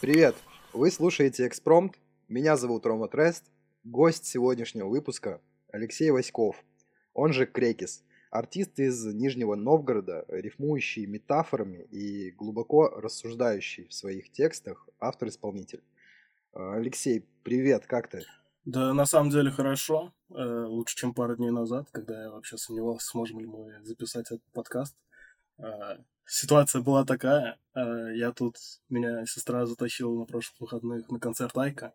Привет! Вы слушаете «Экспромт». Меня зовут Рома Трест. Гость сегодняшнего выпуска Алексей Васьков, он же Крекис. Артист из Нижнего Новгорода, рифмующий метафорами и глубоко рассуждающий в своих текстах автор-исполнитель. Э, Алексей, привет, как ты? Да, на самом деле хорошо. Э, лучше, чем пару дней назад, когда я вообще сомневался, сможем ли мы записать этот подкаст. Э, ситуация была такая. Я тут... Меня сестра затащила на прошлых выходных на концерт Айка.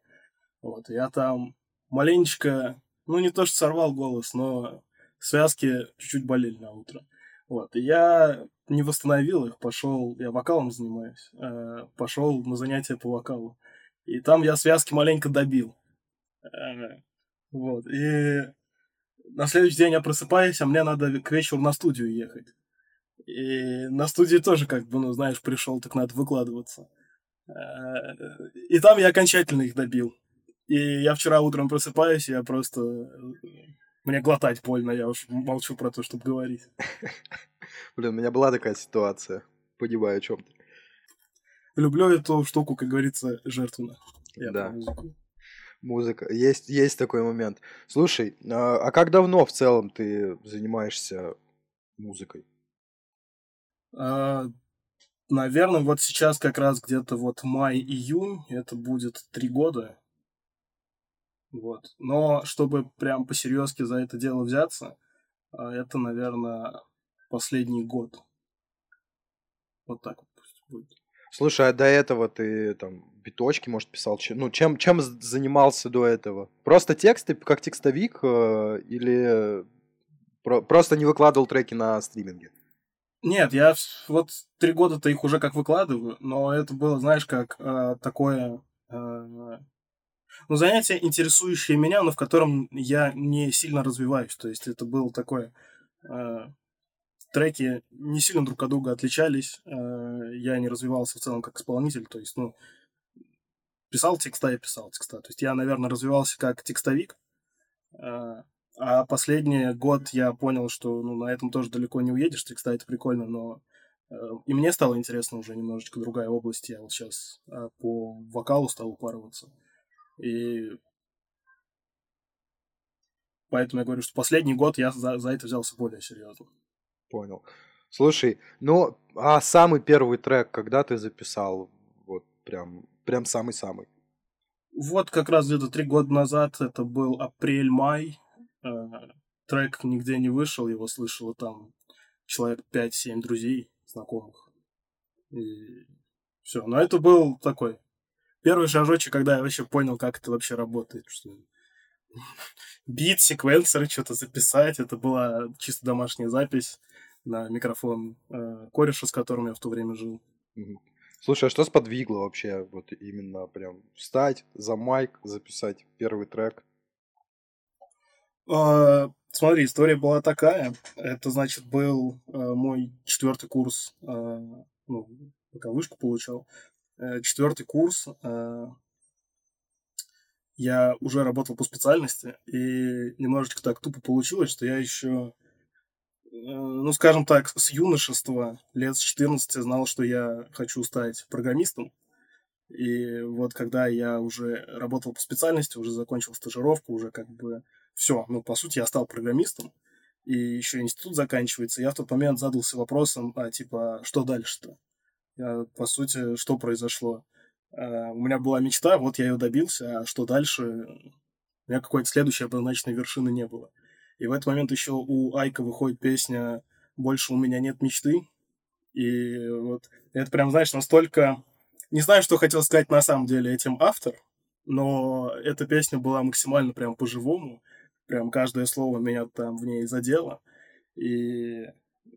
Вот, я там маленечко... Ну, не то, что сорвал голос, но связки чуть-чуть болели на утро. Вот, и я не восстановил их, пошел, я вокалом занимаюсь, э, пошел на занятия по вокалу. И там я связки маленько добил. Э, вот, и на следующий день я просыпаюсь, а мне надо к вечеру на студию ехать. И на студии тоже, как бы, ну, знаешь, пришел, так надо выкладываться. Э, и там я окончательно их добил. И я вчера утром просыпаюсь, и я просто мне глотать больно, я уж молчу про то, чтобы говорить. Блин, у меня была такая ситуация. Понимаю, о чем ты. Люблю эту штуку, как говорится, жертвенно. Я да. Музыку. Музыка. Есть, есть такой момент. Слушай, а, а как давно в целом ты занимаешься музыкой? А, наверное, вот сейчас как раз где-то вот май-июнь, это будет три года. Вот. Но чтобы прям посерьезки за это дело взяться, а, это, наверное, последний год. Вот так вот пусть будет. Слушай, а до этого ты там биточки, может, писал? Ну, чем, чем занимался до этого? Просто тексты, как текстовик, э, или про просто не выкладывал треки на стриминге? Нет, я вот три года-то их уже как выкладываю, но это было, знаешь, как э, такое э, ну, занятие, интересующее меня, но в котором я не сильно развиваюсь. То есть это было такое... Э, треки не сильно друг от друга отличались. Э, я не развивался в целом как исполнитель. То есть, ну, писал текста и писал текста. То есть я, наверное, развивался как текстовик. Э, а последний год я понял, что ну, на этом тоже далеко не уедешь. Текста это прикольно, но э, и мне стало интересно уже немножечко другая область. Я вот сейчас э, по вокалу стал упарываться. И поэтому я говорю, что последний год я за, за это взялся более серьезно. Понял. Слушай, ну, а самый первый трек, когда ты записал? Вот прям, прям самый-самый. Вот как раз где-то три года назад, это был апрель-май. Э, трек нигде не вышел, его слышало там человек 5-7 друзей, знакомых. И все. Но это был такой первый шажочек, когда я вообще понял, как это вообще работает. Что бит, секвенсоры, что-то записать. Это была чисто домашняя запись на микрофон э, кореша, с которым я в то время жил. Слушай, а что сподвигло вообще вот именно прям встать за майк, записать первый трек? А, смотри, история была такая. Это, значит, был э, мой четвертый курс, э, ну, пока вышку получал. Э, четвертый курс, я уже работал по специальности, и немножечко так тупо получилось, что я еще, ну, скажем так, с юношества, лет с 14 знал, что я хочу стать программистом. И вот когда я уже работал по специальности, уже закончил стажировку, уже как бы все, ну, по сути, я стал программистом, и еще институт заканчивается, я в тот момент задался вопросом, а типа, что дальше-то? Э, по сути, что произошло. Э, у меня была мечта, вот я ее добился, а что дальше? У меня какой-то следующей однозначной вершины не было. И в этот момент еще у Айка выходит песня «Больше у меня нет мечты». И вот это прям, знаешь, настолько... Не знаю, что хотел сказать на самом деле этим автор, но эта песня была максимально прям по-живому. Прям каждое слово меня там в ней задело. И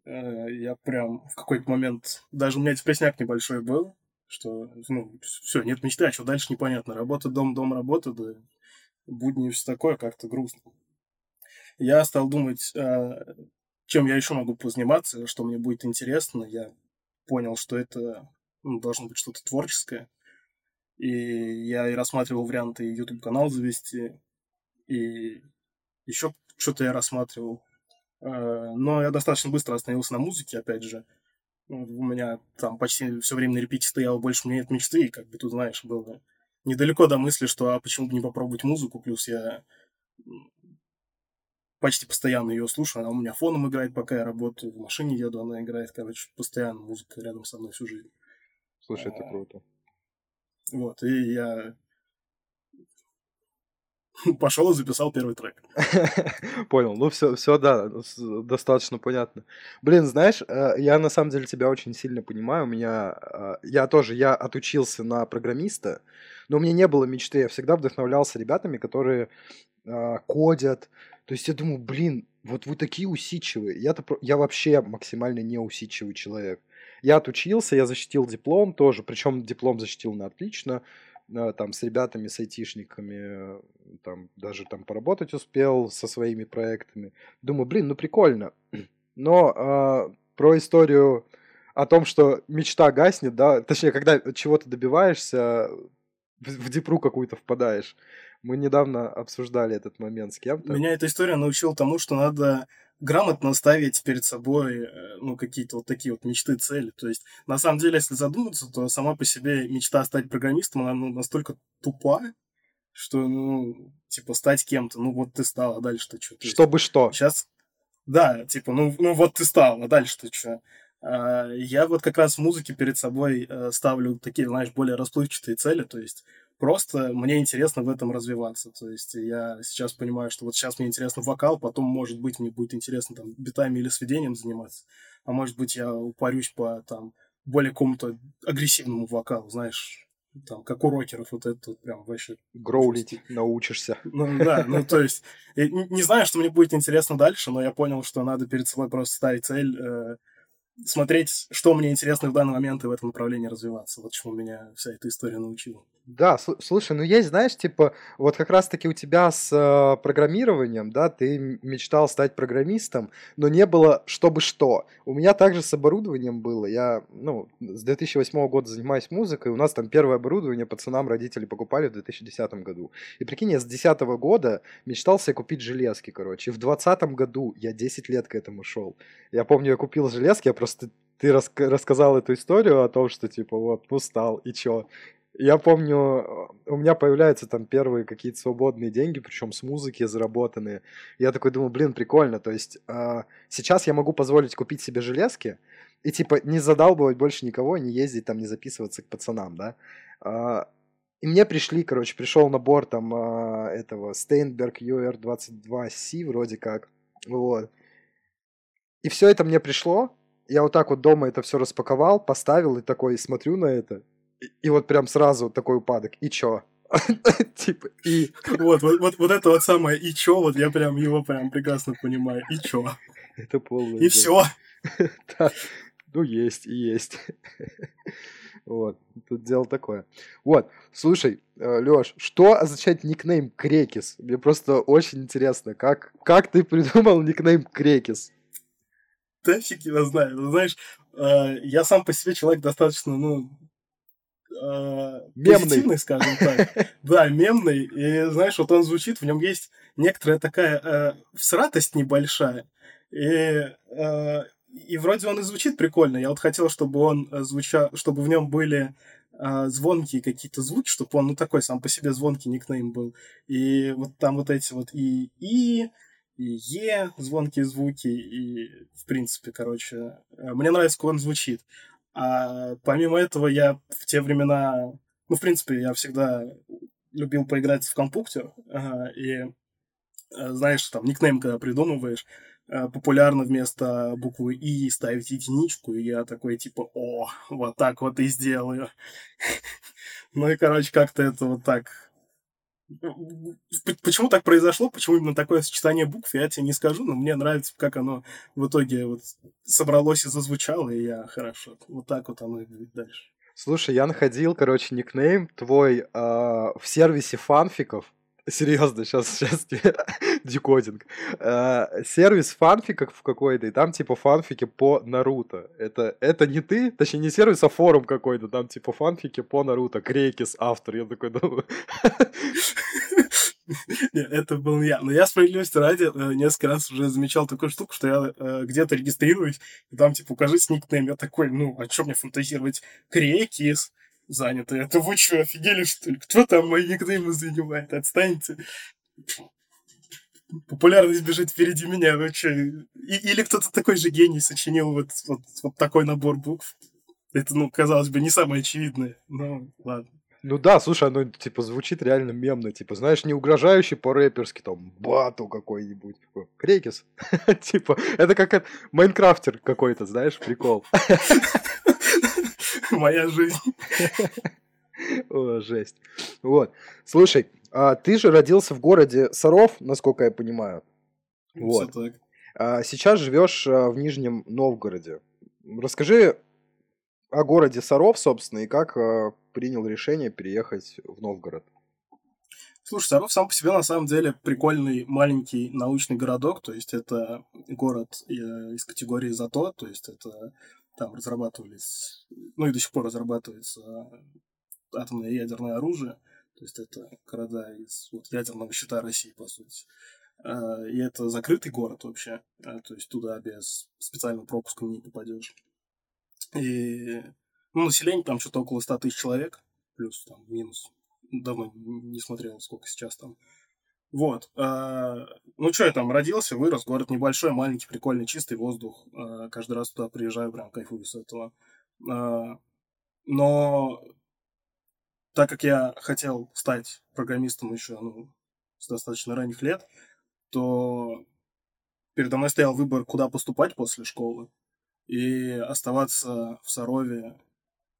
Э, я прям в какой-то момент, даже у меня депрессняк небольшой был, что, ну, все, нет мечты, а что дальше непонятно. Работа, дом, дом, работа, да, будни все такое, как-то грустно. Я стал думать, а, чем я еще могу позаниматься, что мне будет интересно. Я понял, что это ну, должно быть что-то творческое. И я и рассматривал варианты YouTube-канал завести, и еще что-то я рассматривал. Э, но я достаточно быстро остановился на музыке, опять же. У меня там почти все время на репите стояло больше меня нет мечты, и как бы тут, знаешь, было недалеко до мысли, что а почему бы не попробовать музыку, плюс я почти постоянно ее слушаю, она у меня фоном играет, пока я работаю, в машине еду, она играет, короче, постоянно музыка рядом со мной всю жизнь. Слушай, это а, круто. Вот, и я пошел и записал первый трек. Понял. Ну, все, все, да, достаточно понятно. Блин, знаешь, э, я на самом деле тебя очень сильно понимаю. У меня, э, я тоже, я отучился на программиста, но у меня не было мечты. Я всегда вдохновлялся ребятами, которые э, кодят. То есть я думаю, блин, вот вы такие усидчивые. Я-то, я вообще максимально не усидчивый человек. Я отучился, я защитил диплом тоже, причем диплом защитил на отлично. Э, там с ребятами, с айтишниками, там даже там поработать успел со своими проектами. Думаю, блин, ну прикольно. Но э, про историю о том, что мечта гаснет, да, точнее, когда чего-то добиваешься, в, в депру какую-то впадаешь. Мы недавно обсуждали этот момент с кем-то. Меня эта история научила тому, что надо грамотно ставить перед собой, э, ну, какие-то вот такие вот мечты, цели. То есть, на самом деле, если задуматься, то сама по себе мечта стать программистом, она ну, настолько тупа, что, ну, типа, стать кем-то, ну, вот ты стал, а дальше-то что? Чтобы что? Сейчас, да, типа, ну, ну вот ты стал, а дальше-то что? А, я вот как раз в музыке перед собой э, ставлю такие, знаешь, более расплывчатые цели, то есть Просто мне интересно в этом развиваться. То есть я сейчас понимаю, что вот сейчас мне интересно вокал, потом, может быть, мне будет интересно там битами или сведением заниматься. А может быть, я упарюсь по там более какому-то агрессивному вокалу, знаешь, там, как у рокеров, вот это вот прям вообще... Гроулить научишься. Ну да, ну то есть, не знаю, что мне будет интересно дальше, но я понял, что надо перед собой просто ставить цель, э, смотреть, что мне интересно в данный момент и в этом направлении развиваться. Вот чему меня вся эта история научила. Да, слушай, ну есть, знаешь, типа, вот как раз-таки у тебя с э, программированием, да, ты мечтал стать программистом, но не было чтобы что. У меня также с оборудованием было. Я, ну, с 2008 года занимаюсь музыкой, у нас там первое оборудование пацанам родители покупали в 2010 году. И прикинь, я с 2010 года мечтал себе купить железки, короче. И в 2020 году я 10 лет к этому шел. Я помню, я купил железки, я просто ты рас рассказал эту историю о том, что типа вот устал и чё. Я помню, у меня появляются там первые какие-то свободные деньги, причем с музыки заработанные. Я такой думаю, блин, прикольно. То есть э, сейчас я могу позволить купить себе железки и типа не задалбывать больше никого, не ездить там, не записываться к пацанам, да. Э, и мне пришли, короче, пришел набор там э, этого Steinberg UR22C вроде как. Вот. И все это мне пришло. Я вот так вот дома это все распаковал, поставил и такой смотрю на это и, вот прям сразу такой упадок. И чё? Типа, и... Вот, вот, вот, вот это вот самое «и чё», вот я прям его прям прекрасно понимаю. «И чё?» Это полное. И все. Ну, есть, и есть. Вот, тут дело такое. Вот, слушай, э, Лёш, что означает никнейм Крекис? Мне просто очень интересно, как, как ты придумал никнейм Крекис? Да фиг его знает. Знаешь, э, я сам по себе человек достаточно, ну, э, позитивный, скажем так. Да, мемный. И знаешь, вот он звучит, в нем есть некоторая такая э, всратость небольшая. И, э, и вроде он и звучит прикольно. Я вот хотел, чтобы он звучал, чтобы в нем были э, звонкие какие-то звуки, чтобы он, ну, такой сам по себе звонкий никнейм был. И вот там вот эти вот и и и Е, звонкие звуки, и, в принципе, короче, э, мне нравится, как он звучит. А помимо этого, я в те времена, ну, в принципе, я всегда любил поиграть в компьютер, и, э, знаешь, там, никнейм, когда придумываешь, э, популярно вместо буквы И ставить единичку, и я такой, типа, о, вот так вот и сделаю. Ну и, короче, как-то это вот так Почему так произошло, почему именно такое сочетание букв, я тебе не скажу, но мне нравится, как оно в итоге вот собралось и зазвучало, и я хорошо. Вот так вот оно и дальше. Слушай, я находил, короче, никнейм твой э, в сервисе фанфиков. Серьезно, сейчас, сейчас декодинг. Э, сервис фанфиков какой-то, и там типа фанфики по Наруто. Это, это не ты? Точнее, не сервис, а форум какой-то. Там типа фанфики по Наруто. Крекис, автор. Я такой думаю... Нет, это был я. Но я справедливости ради э, несколько раз уже замечал такую штуку, что я э, где-то регистрируюсь, и там, типа, укажите никнейм. Я такой, ну, а что мне фантазировать? Крекис заняты. Это вы что, офигели, что ли? Кто там мои никнеймы занимает? Отстаньте. Популярность бежит впереди меня, вы что? или кто-то такой же гений сочинил вот, вот, вот такой набор букв. Это, ну, казалось бы, не самое очевидное, но ладно. Ну да, слушай, оно типа звучит реально мемно, типа, знаешь, не угрожающе по-рэперски, там, батл какой-нибудь, крекис, типа, это как Майнкрафтер какой-то, знаешь, прикол. Моя жизнь. О, жесть. Вот, слушай, а ты же родился в городе Саров, насколько я понимаю. Вот. так. А сейчас живешь а, в Нижнем Новгороде. Расскажи о городе Саров, собственно, и как э, принял решение переехать в Новгород. Слушай, Саров сам по себе на самом деле прикольный маленький научный городок, то есть это город э, из категории ЗАТО, то есть это там разрабатывались, ну и до сих пор разрабатывается атомное и ядерное оружие, то есть это города из вот, ядерного щита России, по сути. Э, и это закрытый город вообще, то есть туда без специального пропуска не попадешь. И ну, население там что-то около 100 тысяч человек, плюс там минус. Давно не смотрел, сколько сейчас там. Вот. А, ну, что я там, родился, вырос, город небольшой, маленький, прикольный, чистый воздух. А, каждый раз туда приезжаю, прям кайфую с этого. А, но так как я хотел стать программистом еще ну, с достаточно ранних лет, то передо мной стоял выбор, куда поступать после школы. И оставаться в Сарове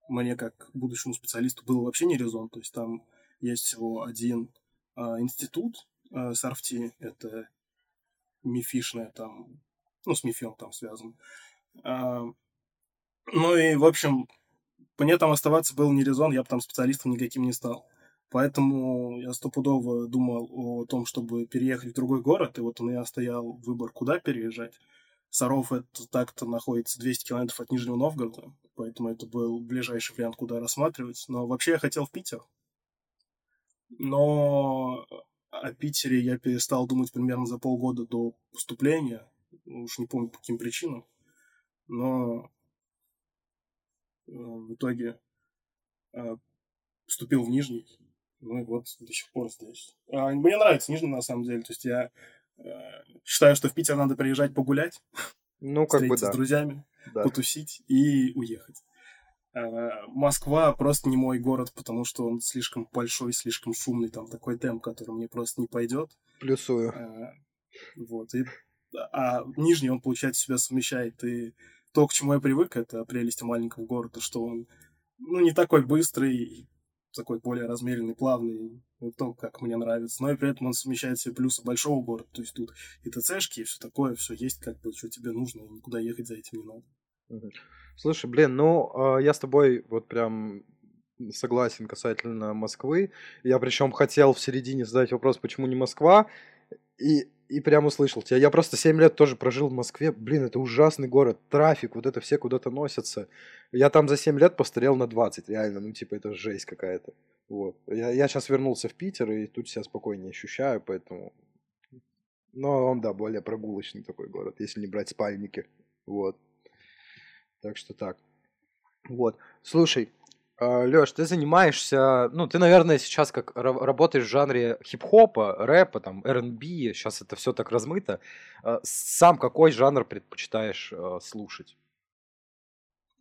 мне, как будущему специалисту, было вообще не резон. То есть там есть всего один а, институт а, САРФТИ, это мифишная там, ну, с мифем там связан. А, ну и, в общем, мне там оставаться был не резон, я бы там специалистом никаким не стал. Поэтому я стопудово думал о том, чтобы переехать в другой город, и вот у меня стоял выбор, куда переезжать. Саров это так-то находится 200 километров от Нижнего Новгорода, поэтому это был ближайший вариант, куда рассматривать. Но вообще я хотел в Питер. Но о Питере я перестал думать примерно за полгода до поступления. Уж не помню по каким причинам. Но э, в итоге э, поступил в Нижний. Ну и вот до сих пор здесь. А, мне нравится Нижний на самом деле. То есть я Э, считаю, что в Питер надо приезжать погулять, ну, как бы да. с друзьями, да. потусить и уехать. Э, Москва просто не мой город, потому что он слишком большой, слишком шумный, там такой темп, который мне просто не пойдет. Плюсую. Э, вот. И, а Нижний он, получается, себя совмещает. И то, к чему я привык, это прелесть маленького города, что он ну, не такой быстрый, такой более размеренный, плавный, то, как мне нравится. Но и при этом он совмещает все плюсы большого города. То есть тут и ТЦшки, и все такое, все есть, как бы, что тебе нужно, и никуда ехать за этим не надо. Слушай, блин, ну, э, я с тобой вот прям согласен касательно Москвы. Я причем хотел в середине задать вопрос, почему не Москва, и, и прям услышал тебя. Я просто 7 лет тоже прожил в Москве. Блин, это ужасный город. Трафик, вот это все куда-то носятся. Я там за 7 лет постарел на 20, реально. Ну, типа, это жесть какая-то. Вот. Я, я сейчас вернулся в Питер, и тут себя спокойнее ощущаю, поэтому... Но он, да, более прогулочный такой город, если не брать спальники. Вот. Так что так. Вот. Слушай, а, Лёш, ты занимаешься, ну, ты, наверное, сейчас как работаешь в жанре хип-хопа, рэпа, там, R&B, сейчас это все так размыто. А, сам какой жанр предпочитаешь а, слушать?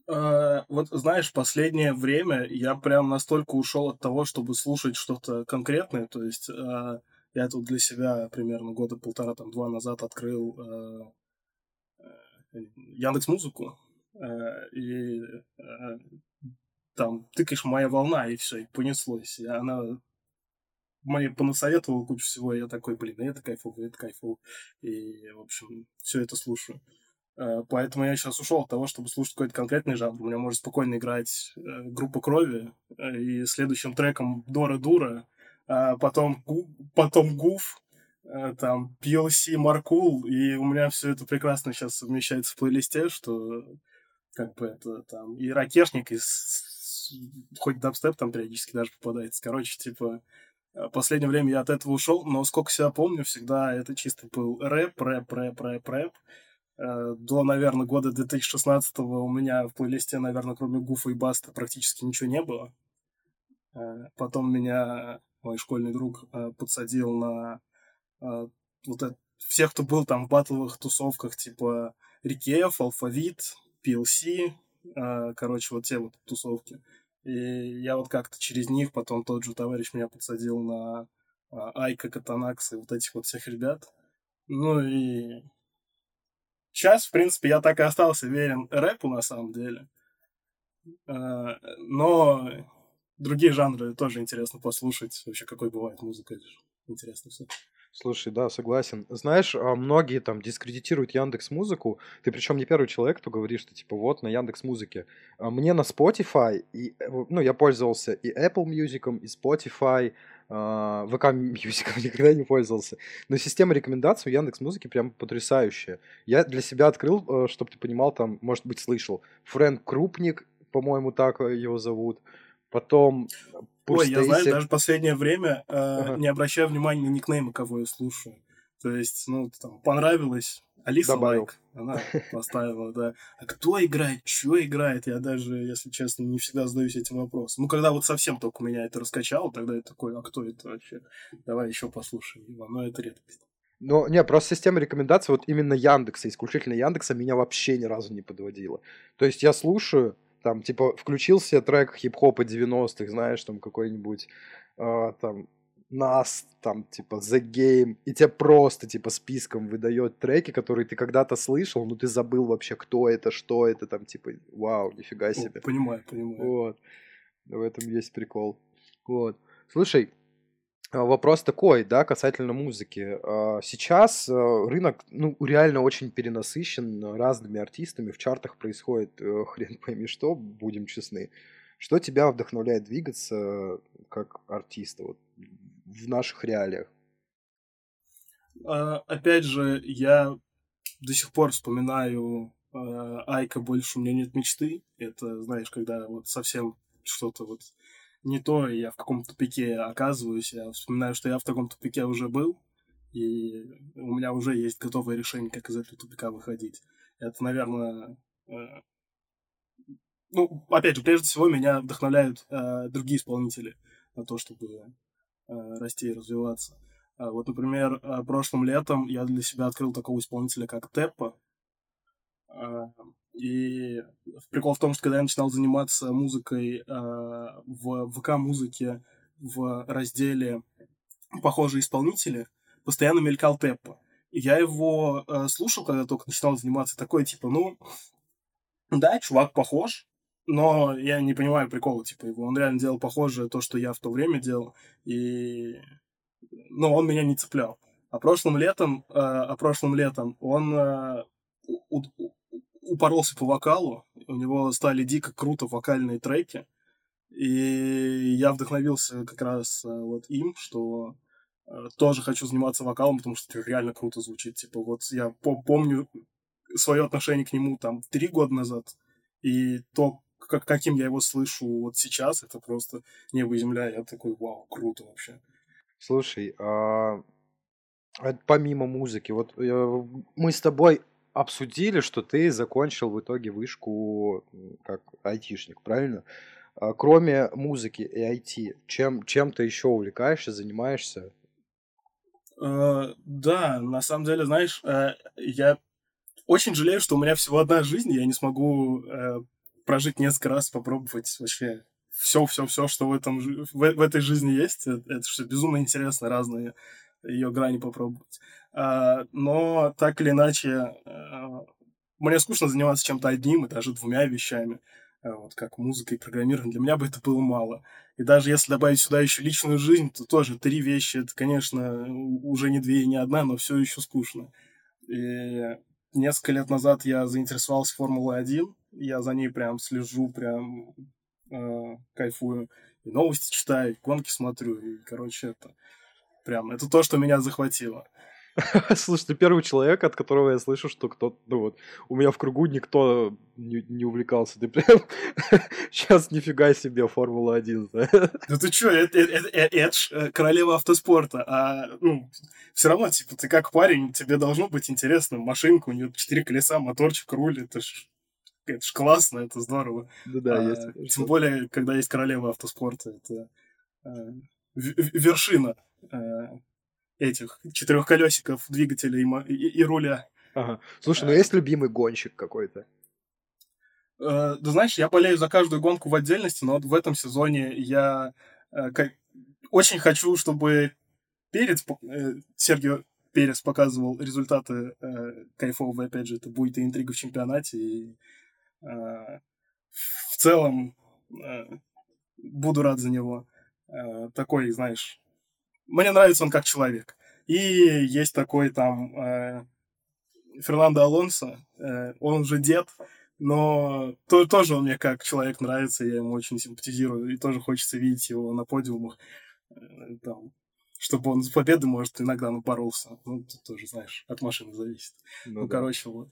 Вот знаешь, последнее время я прям настолько ушел от того, чтобы слушать что-то конкретное. То есть я тут для себя примерно года полтора, там, два назад открыл uh, Яндекс Музыку. И там тыкаешь «Моя волна», и все, и понеслось. И она мне понасоветовала кучу всего, и я такой, блин, это кайфово, это кайфово. И, в общем, все это слушаю. Э, поэтому я сейчас ушел от того, чтобы слушать какой-то конкретный жанр. У меня может спокойно играть э, группа крови, э, и следующим треком Дора Дура, а потом, потом Гуф, там PLC Маркул, и у меня все это прекрасно сейчас совмещается в плейлисте, что как бы это там и ракешник, и хоть дабстеп там периодически даже попадается. Короче, типа В последнее время я от этого ушел, но сколько себя помню, всегда это чисто был рэп, рэп, рэп, рэп, рэп. До, наверное, года 2016 у меня в плейлисте, наверное, кроме Гуфа и Баста практически ничего не было. Потом меня мой школьный друг подсадил на вот это, всех, кто был там в батловых тусовках, типа Рикеев, Алфавит, PLC, короче, вот те вот тусовки. И я вот как-то через них, потом тот же товарищ меня подсадил на а, Айка, Катанакс и вот этих вот всех ребят. Ну и сейчас, в принципе, я так и остался верен рэпу на самом деле. А, но другие жанры тоже интересно послушать. Вообще, какой бывает музыка, интересно все. Слушай, да, согласен. Знаешь, а, многие там дискредитируют Яндекс Музыку. Ты причем не первый человек, кто говорит, что типа вот на Яндекс Музыке. А мне на Spotify, и, э, ну, я пользовался и Apple Music, и Spotify, а, VK Music никогда не пользовался. Но система рекомендаций у Яндекс Музыки прям потрясающая. Я для себя открыл, э, чтобы ты понимал, там, может быть, слышал. Фрэнк Крупник, по-моему, так э, его зовут. Потом Ой, я знаю, даже последнее время э, ага. не обращаю внимания на никнеймы, кого я слушаю. То есть, ну, там, понравилось, Алиса Добавил. лайк, она поставила, да. А кто играет, что играет, я даже, если честно, не всегда задаюсь этим вопросом. Ну, когда вот совсем только меня это раскачало, тогда я такой, а кто это вообще? Давай еще послушаем его, но это редкость. Ну, не, просто система рекомендаций, вот именно Яндекса, исключительно Яндекса, меня вообще ни разу не подводила. То есть я слушаю, там, типа, включился трек хип-хопа 90-х, знаешь, там какой-нибудь, э, там, нас, там, типа, The Game, и тебе просто, типа, списком выдает треки, которые ты когда-то слышал, но ты забыл вообще, кто это, что это, там, типа, вау, нифига себе. О, понимаю, понимаю. Вот. В этом есть прикол. Вот. Слушай, вопрос такой, да, касательно музыки. А, сейчас а, рынок, ну, реально очень перенасыщен разными артистами. В чартах происходит э, хрен пойми что, будем честны. Что тебя вдохновляет двигаться как артиста вот, в наших реалиях? Опять же, я до сих пор вспоминаю Айка «Больше у меня нет мечты». Это, знаешь, когда вот совсем что-то вот не то, и я в каком-то тупике оказываюсь, я вспоминаю, что я в таком тупике уже был, и у меня уже есть готовое решение, как из этого тупика выходить. Это, наверное, э, ну, опять же, прежде всего меня вдохновляют э, другие исполнители на то, чтобы э, расти и развиваться. А вот, например, э, прошлым летом я для себя открыл такого исполнителя, как Теппа. Э, и прикол в том, что когда я начинал заниматься музыкой э, в ВК-музыке в разделе «Похожие исполнители», постоянно мелькал Теппа. Я его э, слушал, когда только начинал заниматься, такой, типа, ну, да, чувак похож, но я не понимаю прикола, типа, его. Он реально делал похожее то, что я в то время делал, и... Но он меня не цеплял. А прошлым летом, э, а прошлым летом он э, у, упоролся по вокалу, у него стали дико круто вокальные треки, и я вдохновился как раз э, вот им, что э, тоже хочу заниматься вокалом, потому что реально круто звучит. Типа вот я помню свое отношение к нему там три года назад, и то, как, каким я его слышу вот сейчас, это просто небо и земля. Я такой, вау, круто вообще. Слушай, а, а помимо музыки, вот э, мы с тобой обсудили, что ты закончил в итоге вышку как айтишник, правильно? А кроме музыки и IT, чем, чем ты еще увлекаешься, занимаешься? Uh, да, на самом деле, знаешь, uh, я очень жалею, что у меня всего одна жизнь, я не смогу uh, прожить несколько раз, попробовать вообще все-все-все, что в, этом, в, в этой жизни есть. Это, это что безумно интересно, разные ее грани попробовать. А, но так или иначе, а, мне скучно заниматься чем-то одним и даже двумя вещами, а, вот как музыка и программирование. Для меня бы это было мало. И даже если добавить сюда еще личную жизнь, то тоже три вещи, это, конечно, уже не две и не одна, но все еще скучно. И несколько лет назад я заинтересовался Формулой-1, я за ней прям слежу, прям э, кайфую. И новости читаю, и гонки смотрю, и, короче, это прям, это то, что меня захватило. Слушай, ты первый человек, от которого я слышу, что кто-то, ну вот, у меня в кругу никто не, не увлекался. Ты прям сейчас нифига себе Формула-1. Да ты чё, это, это, это, это ж э, королева автоспорта, а ну, все равно, типа, ты как парень, тебе должно быть интересно. Машинка, у нее четыре колеса, моторчик, руль, это ж это ж классно, это здорово. Ну да, а, есть. Тем более, когда есть королева автоспорта, это э, вершина э, этих четырехколесиков, двигателя и, и, и руля. Ага. Слушай, ну есть любимый гонщик какой-то? Э, да знаешь, я болею за каждую гонку в отдельности, но вот в этом сезоне я э, как, очень хочу, чтобы Перец, э, Сергей Перес показывал результаты э, кайфовые, опять же, это будет и интрига в чемпионате, и э, в целом э, буду рад за него. Э, такой, знаешь, мне нравится он как человек. И есть такой там э, Фернандо Алонсо, э, он уже дед, но то, тоже он мне как человек нравится, я ему очень симпатизирую, и тоже хочется видеть его на подиумах, э, там, чтобы он с победы, может, иногда напоролся. Ну, тут тоже, знаешь, от машины зависит. Ну, ну да. короче, вот.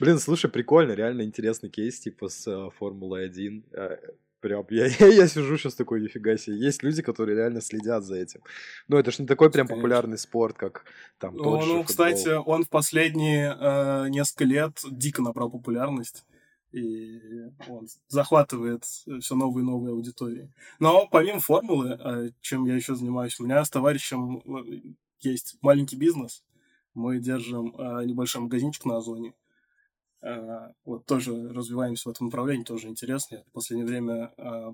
Блин, слушай, прикольно, реально интересный кейс, типа, с uh, Формулой 1. Uh, прям, я, я, я сижу сейчас такой, нифига себе. Есть люди, которые реально следят за этим. Но это ж не такой прям Конечно. популярный спорт, как там ну, тот Ну, же кстати, он в последние э, несколько лет дико набрал популярность. И он захватывает все новые и новые аудитории. Но помимо формулы, э, чем я еще занимаюсь, у меня с товарищем э, есть маленький бизнес. Мы держим э, небольшой магазинчик на Озоне. Э, вот тоже развиваемся в этом направлении, тоже интересно. Я в последнее время э,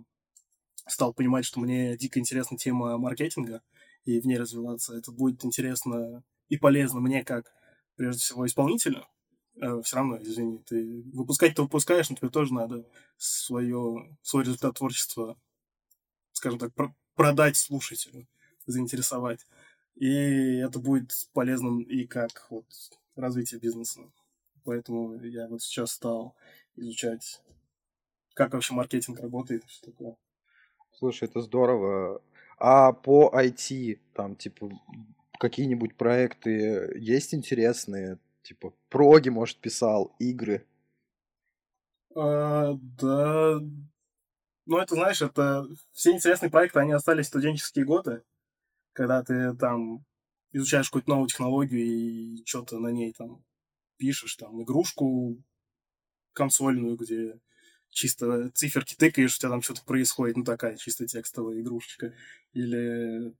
стал понимать, что мне дико интересна тема маркетинга и в ней развиваться. Это будет интересно и полезно мне как, прежде всего, исполнителю. Э, Все равно, извини, ты выпускать ты выпускаешь, но тебе тоже надо свое, свой результат творчества, скажем так, продать слушателю, заинтересовать. И это будет полезным и как вот развитие бизнеса. Поэтому я вот сейчас стал изучать, как вообще маркетинг работает и все такое. Слушай, это здорово. А по IT, там, типа, какие-нибудь проекты есть интересные? Типа, проги, может, писал, игры? А, да. Ну, это, знаешь, это... Все интересные проекты, они остались в студенческие годы, когда ты там изучаешь какую-то новую технологию и что-то на ней там пишешь там игрушку консольную, где чисто циферки тыкаешь, у тебя там что-то происходит, ну такая чисто текстовая игрушечка. Или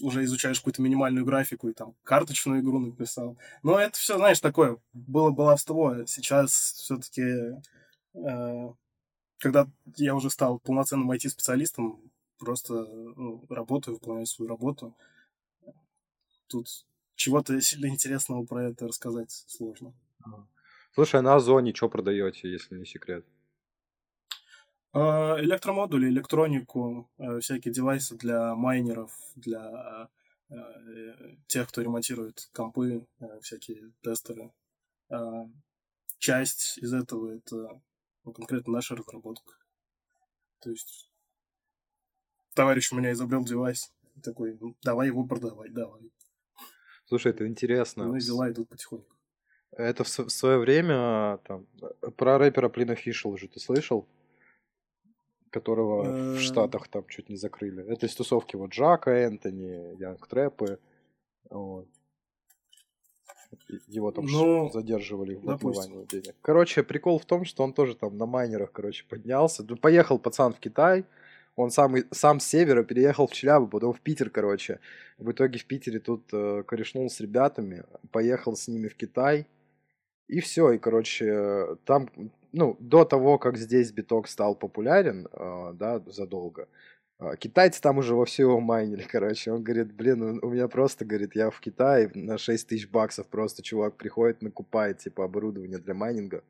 уже изучаешь какую-то минимальную графику и там карточную игру написал. Но это все, знаешь, такое, было баловство. Сейчас все-таки, э, когда я уже стал полноценным IT-специалистом, просто ну, работаю, выполняю свою работу. Тут чего-то сильно интересного про это рассказать сложно. Слушай, а на Озоне что продаете, если не секрет? А, электромодули, электронику, э, всякие девайсы для майнеров, для э, тех, кто ремонтирует компы, э, всякие тестеры. А, часть из этого это ну, конкретно наша разработка. То есть товарищ у меня изобрел девайс, такой, ну, давай его продавать, давай. Слушай, это интересно. Ну и дела идут потихоньку. Это в, в свое время там, про рэпера Плина Фишел уже ты слышал? Которого в э. Штатах там чуть не закрыли. Это из тусовки вот Джака, Энтони, Янг Трэпы. Вот. Его там ну, задерживали в отмывании денег. Короче, прикол в том, что он тоже там на майнерах, короче, поднялся. Поехал пацан в Китай, он сам, сам с севера переехал в Челябу, потом в Питер, короче. В итоге в Питере тут э, корешнул с ребятами, поехал с ними в Китай. И все, и, короче, там, ну, до того, как здесь биток стал популярен, э, да, задолго, э, китайцы там уже во все его майнили, короче. Он говорит, блин, у меня просто, говорит, я в Китае на 6 тысяч баксов просто чувак приходит, накупает, типа, оборудование для майнинга.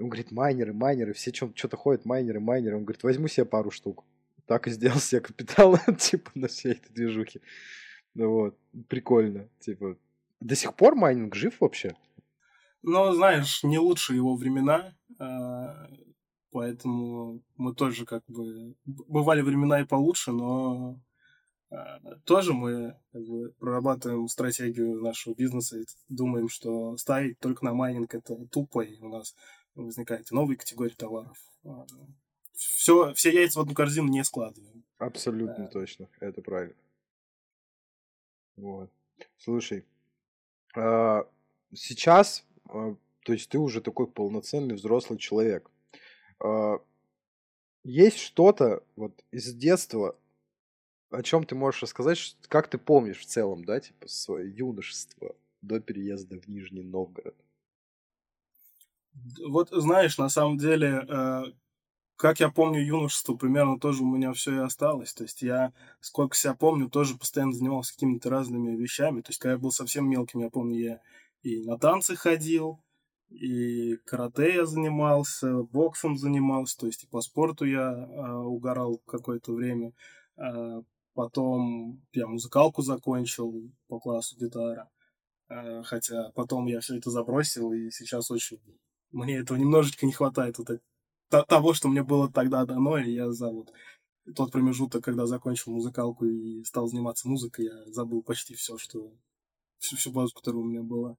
Он говорит, майнеры, майнеры, все что-то ходят, майнеры, майнеры. Он говорит, возьму себе пару штук так и сделал себе капитал, типа, на всей этой движухе. Ну вот, прикольно, типа. До сих пор майнинг жив вообще? Ну, знаешь, не лучшие его времена, а, поэтому мы тоже как бы... Бывали времена и получше, но А, тоже мы как бы, прорабатываем стратегию нашего бизнеса и думаем, что ставить только на майнинг это тупо, и у нас возникает новые категории товаров. Все, все яйца в одну корзину не складываем. Абсолютно точно, это правильно. Вот. Слушай, а, сейчас, а, то есть ты уже такой полноценный взрослый человек. А, есть что-то вот из детства, о чем ты можешь рассказать, как ты помнишь в целом, да, типа свое юношество до переезда в Нижний Новгород? Вот знаешь, на самом деле, э, как я помню юношество, примерно тоже у меня все и осталось. То есть я, сколько себя помню, тоже постоянно занимался какими-то разными вещами. То есть когда я был совсем мелким, я помню, я и на танцы ходил, и карате я занимался, боксом занимался, то есть и по спорту я э, угорал какое-то время. Э, Потом я музыкалку закончил по классу гитара. Э, хотя потом я все это забросил, и сейчас очень... Мне этого немножечко не хватает. Вот того, что мне было тогда дано, и я за вот тот промежуток, когда закончил музыкалку и стал заниматься музыкой, я забыл почти все, что... Всю, всю базу, которая у меня была.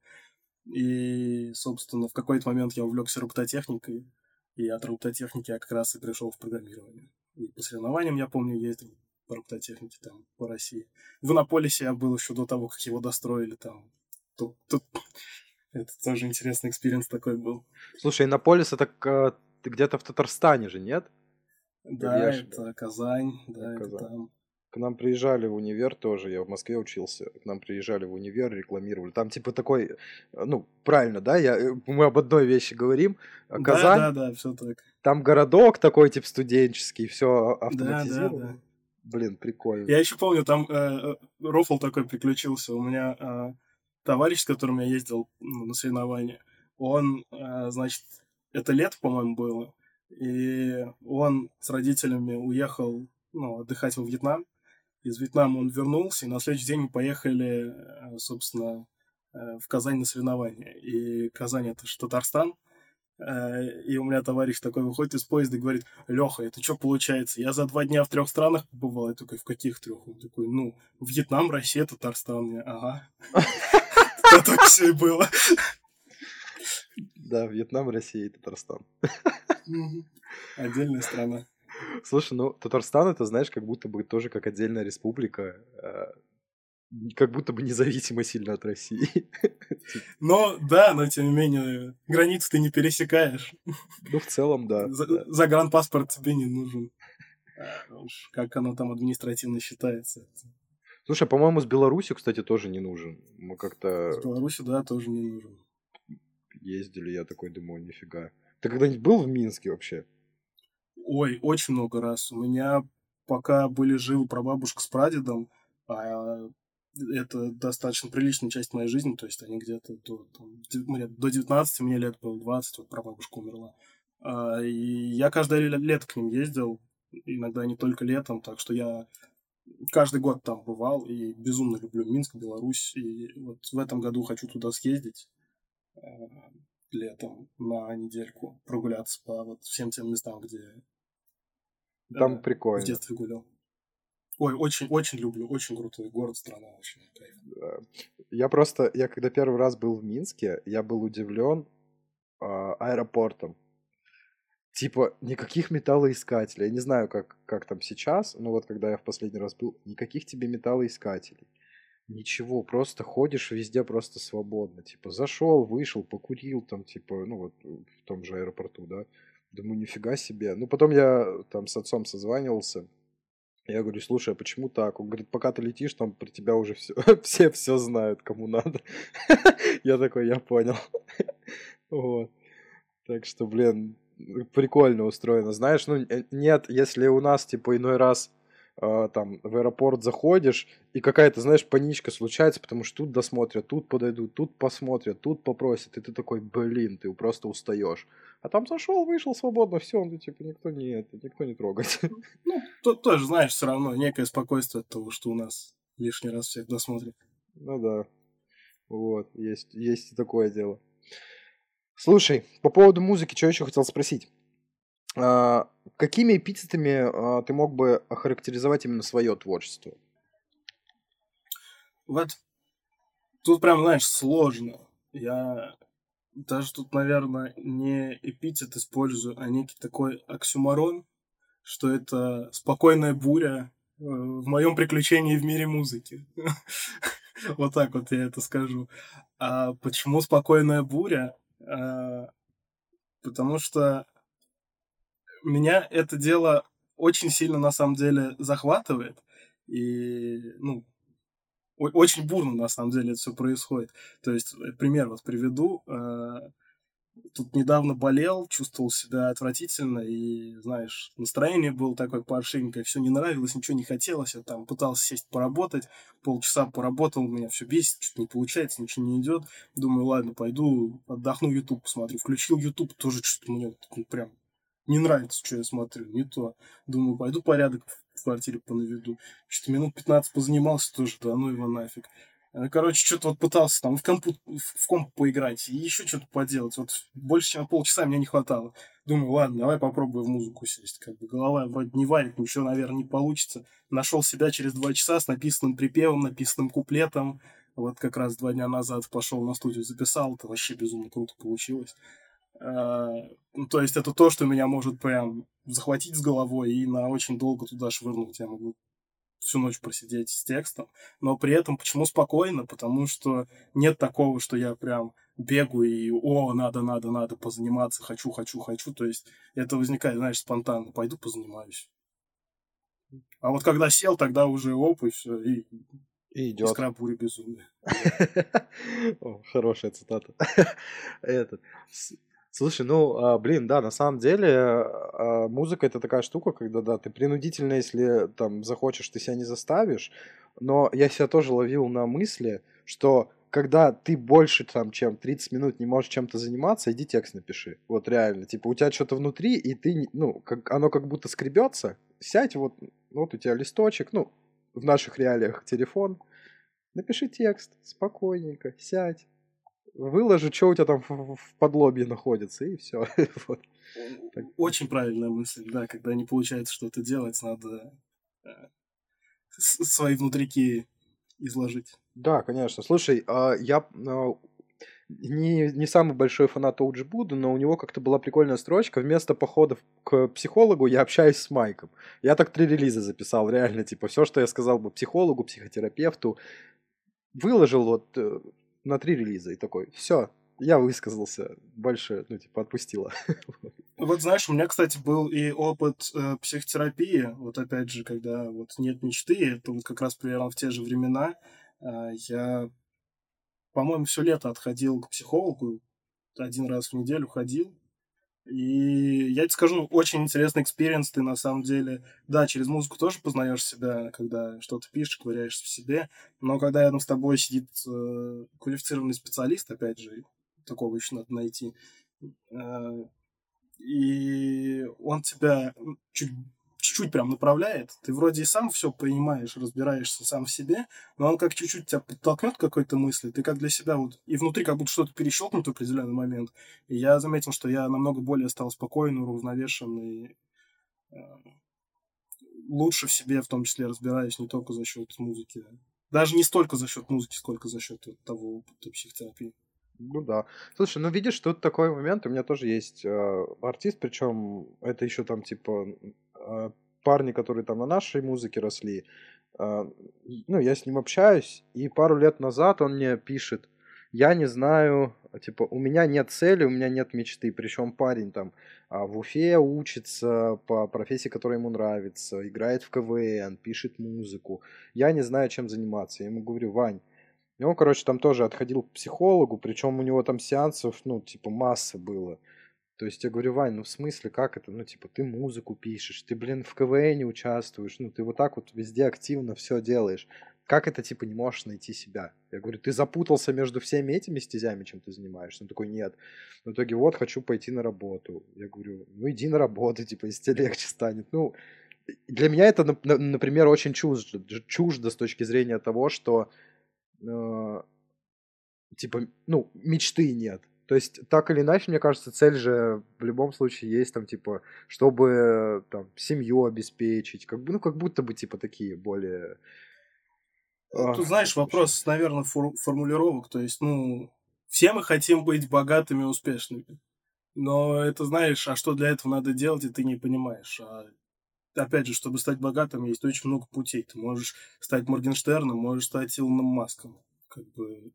И, собственно, в какой-то момент я увлекся робототехникой, и от робототехники я как раз и пришел в программирование. И по соревнованиям, я помню, ездил по робототехнике там по России. В Иннополисе я был еще до того, как его достроили там. Тут, тут... Это тоже интересный experience такой был. Слушай, Иннополис это ты где-то в Татарстане же, нет? Да, это Казань, да, Казань. это там. К нам приезжали в универ тоже, я в Москве учился, к нам приезжали в универ, рекламировали. Там типа такой, ну, правильно, да, я, э, мы об одной вещи говорим. Казань, да, да, да, все так. Там городок такой, типа, студенческий, все автоматизировано. Да, да, да. Блин, прикольно. Я еще помню, там э, э, рофл такой приключился. У меня э, товарищ, с которым я ездил ну, на соревнования, он, э, значит, это лето, по-моему, было, и он с родителями уехал ну, отдыхать во Вьетнам. Из Вьетнама он вернулся, и на следующий день мы поехали, э, собственно, э, в Казань на соревнования. И Казань — это же Татарстан, Э, и у меня товарищ такой выходит из поезда и говорит, Леха, это что получается? Я за два дня в трех странах побывал. Я такой, в каких трех? Он такой, ну, Вьетнам, Россия, Татарстан. Я, ага. Так все и было. Да, Вьетнам, Россия и Татарстан. Отдельная страна. Слушай, ну Татарстан это, знаешь, как будто бы тоже как отдельная республика. Э, как будто бы независимо сильно от России. Но, да, но тем не менее, границу ты не пересекаешь. Ну, в целом, да. За, да. Загранпаспорт тебе не нужен. А уж как оно там административно считается. Слушай, по-моему, с Беларусью, кстати, тоже не нужен. Мы как-то... С Беларусью, да, тоже не нужен. Ездили, я такой думаю, нифига. Ты когда-нибудь был в Минске вообще? Ой, очень много раз. У меня пока были живы прабабушка с прадедом, а это достаточно приличная часть моей жизни, то есть они где-то до, там, до 19, мне лет было 20, вот прабабушка умерла. А, и я каждое лето к ним ездил, иногда не только летом, так что я каждый год там бывал и безумно люблю Минск, Беларусь. И вот в этом году хочу туда съездить летом на недельку, прогуляться по вот всем тем местам, где там э, прикольно. в детстве гулял. Ой, очень, очень люблю, очень крутой город, страна, очень кайф. Я просто, я когда первый раз был в Минске, я был удивлен э, аэропортом. Типа, никаких металлоискателей. Я не знаю, как, как там сейчас, но вот когда я в последний раз был, никаких тебе металлоискателей. Ничего, просто ходишь везде просто свободно. Типа, зашел, вышел, покурил там, типа, ну вот в том же аэропорту, да. Думаю, нифига себе. Ну, потом я там с отцом созванивался, я говорю, слушай, а почему так? Он говорит, пока ты летишь, там про тебя уже все, все все знают, кому надо. я такой, я понял. вот. Так что, блин, прикольно устроено. Знаешь, ну, э, нет, если у нас, типа, иной раз э, там в аэропорт заходишь, и какая-то, знаешь, паничка случается, потому что тут досмотрят, тут подойдут, тут посмотрят, тут попросят, и ты такой, блин, ты просто устаешь. А там зашел, вышел свободно, все, он типа никто не это, никто не трогает. Ну, тут тоже, знаешь, все равно некое спокойствие от того, что у нас лишний раз всех досмотрят. Ну да. Вот, есть, есть и такое дело. Слушай, по поводу музыки, что еще хотел спросить. А, какими эпитетами а, ты мог бы охарактеризовать именно свое творчество? Вот тут прям, знаешь, сложно. Я даже тут, наверное, не эпитет использую, а некий такой оксюмарон, что это спокойная буря э, в моем приключении в мире музыки. Вот так вот я это скажу. А почему спокойная буря? А, потому что меня это дело очень сильно на самом деле захватывает. И, ну, очень бурно на самом деле это все происходит. То есть, э, пример вот приведу. А, тут недавно болел, чувствовал себя отвратительно, и, знаешь, настроение было такое паршивенькое, все не нравилось, ничего не хотелось, я там пытался сесть поработать, полчаса поработал, меня все бесит, что-то не получается, ничего не идет. Думаю, ладно, пойду отдохну, YouTube посмотрю. Включил YouTube, тоже что-то мне ну, прям не нравится, что я смотрю, не то. Думаю, пойду порядок в квартире понаведу. Что-то минут 15 позанимался тоже, да ну его нафиг. Э, короче, что-то вот пытался там в, компу, в комп поиграть и еще что-то поделать. Вот больше, чем полчаса мне не хватало. Думаю, ладно, давай попробую в музыку сесть. Как бы голова вроде не варит, ничего, наверное, не получится. Нашел себя через два часа с написанным припевом, написанным куплетом. Вот как раз два дня назад пошел на студию, записал. Это вообще безумно круто получилось. А, ну, то есть это то, что меня может прям захватить с головой и на очень долго туда швырнуть. Я могу всю ночь просидеть с текстом, но при этом почему спокойно? Потому что нет такого, что я прям бегаю и о, надо, надо, надо позаниматься, хочу, хочу, хочу. То есть это возникает, знаешь, спонтанно. Пойду позанимаюсь. А вот когда сел, тогда уже оп, и все, и, и идет. Искра бури безумия. Хорошая цитата. Этот. Слушай, ну, а, блин, да, на самом деле а, музыка это такая штука, когда, да, ты принудительно, если там захочешь, ты себя не заставишь, но я себя тоже ловил на мысли, что когда ты больше, там, чем 30 минут не можешь чем-то заниматься, иди текст напиши. Вот реально. Типа, у тебя что-то внутри, и ты, ну, как, оно как будто скребется. Сядь, вот, вот у тебя листочек, ну, в наших реалиях телефон. Напиши текст спокойненько, сядь, выложу, что у тебя там в, в подлобье находится, и все. вот. Очень правильная мысль, да, когда не получается что-то делать, надо э, свои внутрики изложить. Да, конечно. Слушай, а я а, не, не самый большой фанат Оуджи Буду, но у него как-то была прикольная строчка. Вместо походов к психологу я общаюсь с Майком. Я так три релиза записал, реально, типа, все, что я сказал бы психологу, психотерапевту, выложил вот э, на три релиза и такой, все, я высказался, больше, ну, типа, отпустила. Вот знаешь, у меня, кстати, был и опыт э, психотерапии, вот опять же, когда вот нет мечты, это вот как раз примерно в те же времена, э, я, по-моему, все лето отходил к психологу, один раз в неделю ходил, и я тебе скажу, очень интересный experience ты на самом деле. Да, через музыку тоже познаешь себя, когда что-то пишешь, ковыряешься в себе. Но когда рядом с тобой сидит э, квалифицированный специалист, опять же, такого еще надо найти, э, и он тебя чуть чуть-чуть прям направляет. Ты вроде и сам все понимаешь, разбираешься сам в себе, но он как чуть-чуть тебя подтолкнет к какой-то мысли, ты как для себя вот и внутри как будто что-то перещелкнут в определенный момент. И я заметил, что я намного более стал спокойным, уравновешен и э, лучше в себе в том числе разбираюсь не только за счет музыки. Даже не столько за счет музыки, сколько за счет того опыта психотерапии. Ну да. Слушай, ну видишь, тут такой момент, у меня тоже есть э, артист, причем это еще там типа парни, которые там на нашей музыке росли. Э, ну, я с ним общаюсь, и пару лет назад он мне пишет, я не знаю, типа, у меня нет цели, у меня нет мечты. Причем парень там а, в Уфе учится по профессии, которая ему нравится, играет в КВН, пишет музыку. Я не знаю, чем заниматься. Я ему говорю, Вань, и он, короче, там тоже отходил к психологу, причем у него там сеансов, ну, типа, масса было. То есть я говорю, Вань, ну в смысле, как это? Ну, типа, ты музыку пишешь, ты, блин, в КВН участвуешь, ну, ты вот так вот везде активно все делаешь. Как это, типа, не можешь найти себя? Я говорю, ты запутался между всеми этими стезями, чем ты занимаешься? Он такой, нет. В итоге, вот, хочу пойти на работу. Я говорю, ну, иди на работу, типа, если тебе легче станет. Ну, для меня это, например, очень чуждо, чуждо с точки зрения того, что э, типа, ну, мечты нет. То есть, так или иначе, мне кажется, цель же в любом случае есть, там, типа, чтобы, там, семью обеспечить, как бы, ну, как будто бы, типа, такие более Тут, знаешь, вопрос, наверное, фор- формулировок. То есть, ну, все мы хотим быть богатыми и успешными. Но это, знаешь, а что для этого надо делать, и ты не понимаешь. А опять же, чтобы стать богатым, есть очень много путей. Ты можешь стать Моргенштерном, можешь стать Илоном Маском. Как бы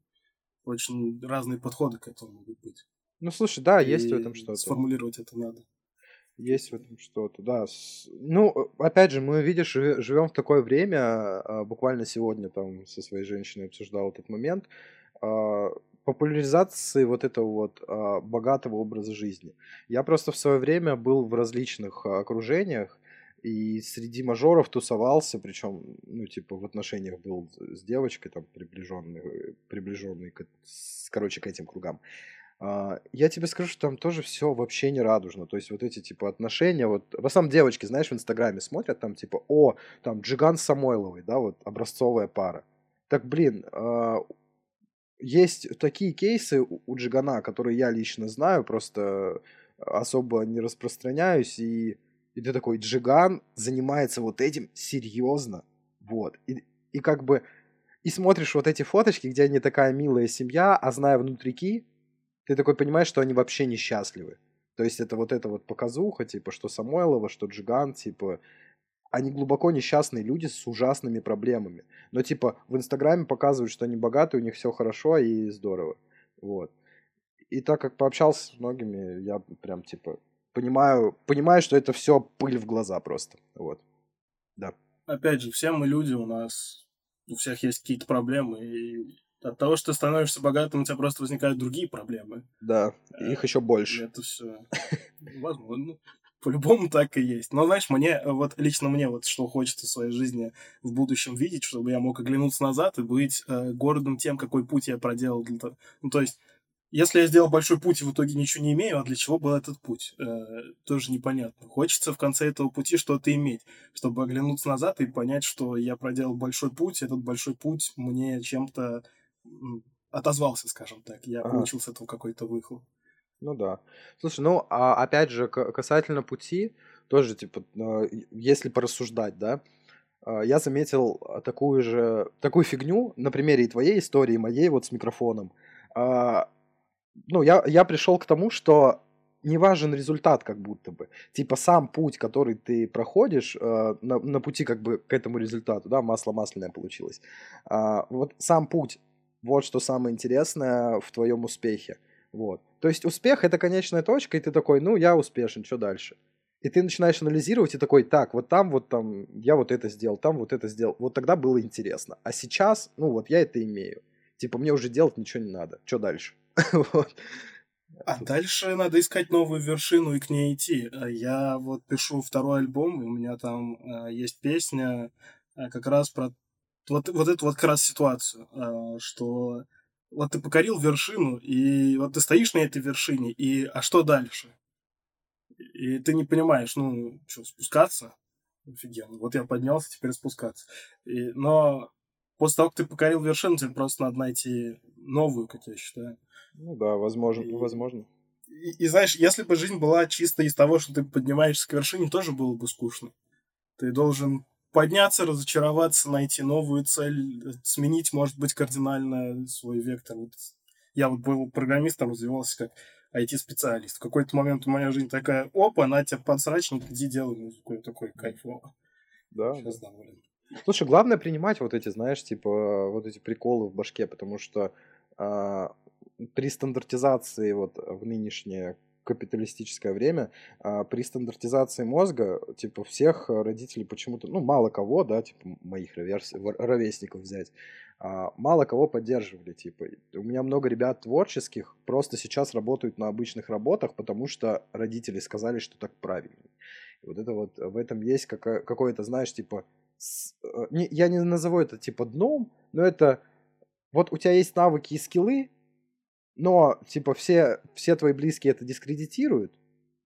очень разные подходы к этому могут быть. Ну, слушай, да, и есть в этом что-то. Сформулировать это надо. Есть в этом что-то, да. Ну, опять же, мы, видишь, живем в такое время, а, буквально сегодня там со своей женщиной обсуждал этот момент, а, популяризации вот этого вот а, богатого образа жизни. Я просто в свое время был в различных окружениях, и среди мажоров тусовался, причем, ну, типа, в отношениях был с девочкой, там, приближенной, приближенной к, короче, к этим кругам. А, я тебе скажу, что там тоже все вообще не радужно. То есть вот эти типа отношения, вот в основном девочки, знаешь, в Инстаграме смотрят там типа, о, там Джиган Самойловый, да, вот образцовая пара. Так, блин, а, есть такие кейсы у Джигана, которые я лично знаю, просто особо не распространяюсь, и, и ты такой, Джиган занимается вот этим серьезно, вот. И, и как бы, и смотришь вот эти фоточки, где они такая милая семья, а зная внутрики, ты такой понимаешь, что они вообще несчастливы. То есть это вот эта вот показуха, типа, что Самойлова, что Джиган, типа, они глубоко несчастные люди с ужасными проблемами. Но, типа, в Инстаграме показывают, что они богатые, у них все хорошо и здорово. Вот. И так как пообщался с многими, я прям, типа, понимаю, понимаю, что это все пыль в глаза просто. Вот. Да. Опять же, все мы люди, у нас у всех есть какие-то проблемы, и от того, что ты становишься богатым, у тебя просто возникают другие проблемы. Да, э, их еще больше. Это все. Возможно. По-любому так и есть. Но знаешь, мне, вот лично мне вот что хочется в своей жизни в будущем видеть, чтобы я мог оглянуться назад и быть э, городом тем, какой путь я проделал. Для того. Ну, то есть, если я сделал большой путь и в итоге ничего не имею, а для чего был этот путь? Э, тоже непонятно. Хочется в конце этого пути что-то иметь, чтобы оглянуться назад и понять, что я проделал большой путь, этот большой путь мне чем-то отозвался, скажем так. Я ага. получил с этого какой-то выхлоп. Ну да. Слушай, ну а опять же, касательно пути, тоже, типа, а, если порассуждать, да, а, я заметил такую же, такую фигню на примере и твоей истории, и моей вот с микрофоном. Ну, я, я пришел к тому, что не важен результат как будто бы. Типа сам путь, который ты проходишь на, на пути как бы к этому результату, да, масло масляное получилось. Вот сам путь вот что самое интересное в твоем успехе. Вот. То есть успех это конечная точка, и ты такой, ну, я успешен, что дальше? И ты начинаешь анализировать и такой, так, вот там, вот там, я вот это сделал, там вот это сделал. Вот тогда было интересно. А сейчас, ну вот я это имею. Типа мне уже делать ничего не надо. Что дальше? А дальше надо искать новую вершину и к ней идти. А я вот пишу второй альбом, и у меня там э, есть песня э, как раз про вот, вот эту вот как раз ситуацию, а, что вот ты покорил вершину, и вот ты стоишь на этой вершине, и а что дальше? И ты не понимаешь, ну, что, спускаться? Офигенно. Вот я поднялся, теперь спускаться. И, но после того, как ты покорил вершину, тебе просто надо найти новую, как я считаю. Ну да, возможно, и, возможно. И, и знаешь, если бы жизнь была чисто из того, что ты поднимаешься к вершине, тоже было бы скучно. Ты должен подняться, разочароваться, найти новую цель, сменить, может быть, кардинально свой вектор. Вот я вот был программистом, развивался как IT-специалист. В какой-то момент у моя жизнь такая, опа, на тебя подсрачник, иди делай музыку. Я такой, кайфово. Да. Сейчас да. доволен. Слушай, главное принимать вот эти, знаешь, типа, вот эти приколы в башке, потому что а, при стандартизации вот в нынешнее капиталистическое время, а при стандартизации мозга, типа, всех родителей почему-то, ну, мало кого, да, типа, моих ровесников взять, а, мало кого поддерживали, типа. У меня много ребят творческих просто сейчас работают на обычных работах, потому что родители сказали, что так правильнее. И вот это вот, в этом есть какое-то, знаешь, типа, э, я не назову это, типа, дном, но это, вот у тебя есть навыки и скиллы, но, типа, все, все твои близкие это дискредитируют,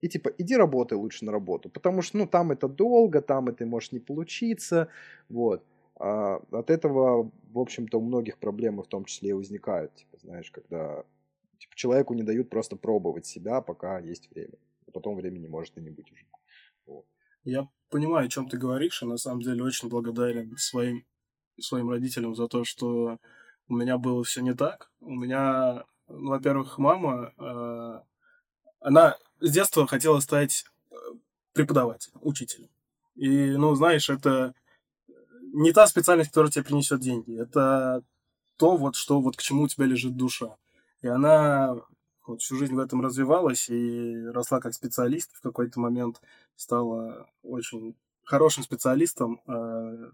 и, типа, иди работай лучше на работу, потому что, ну, там это долго, там это может не получиться, вот. А от этого, в общем-то, у многих проблемы в том числе и возникают, типа, знаешь, когда типа, человеку не дают просто пробовать себя, пока есть время. А потом времени может и не быть уже. Вот. Я понимаю, о чем ты говоришь, и на самом деле очень благодарен своим своим родителям за то, что у меня было все не так. У меня, ну, во-первых, мама, э, она с детства хотела стать э, преподавателем, учителем. И, ну, знаешь, это не та специальность, которая тебе принесет деньги. Это то, вот, что, вот к чему у тебя лежит душа. И она вот, всю жизнь в этом развивалась и росла как специалист. В какой-то момент стала очень хорошим специалистом. Э,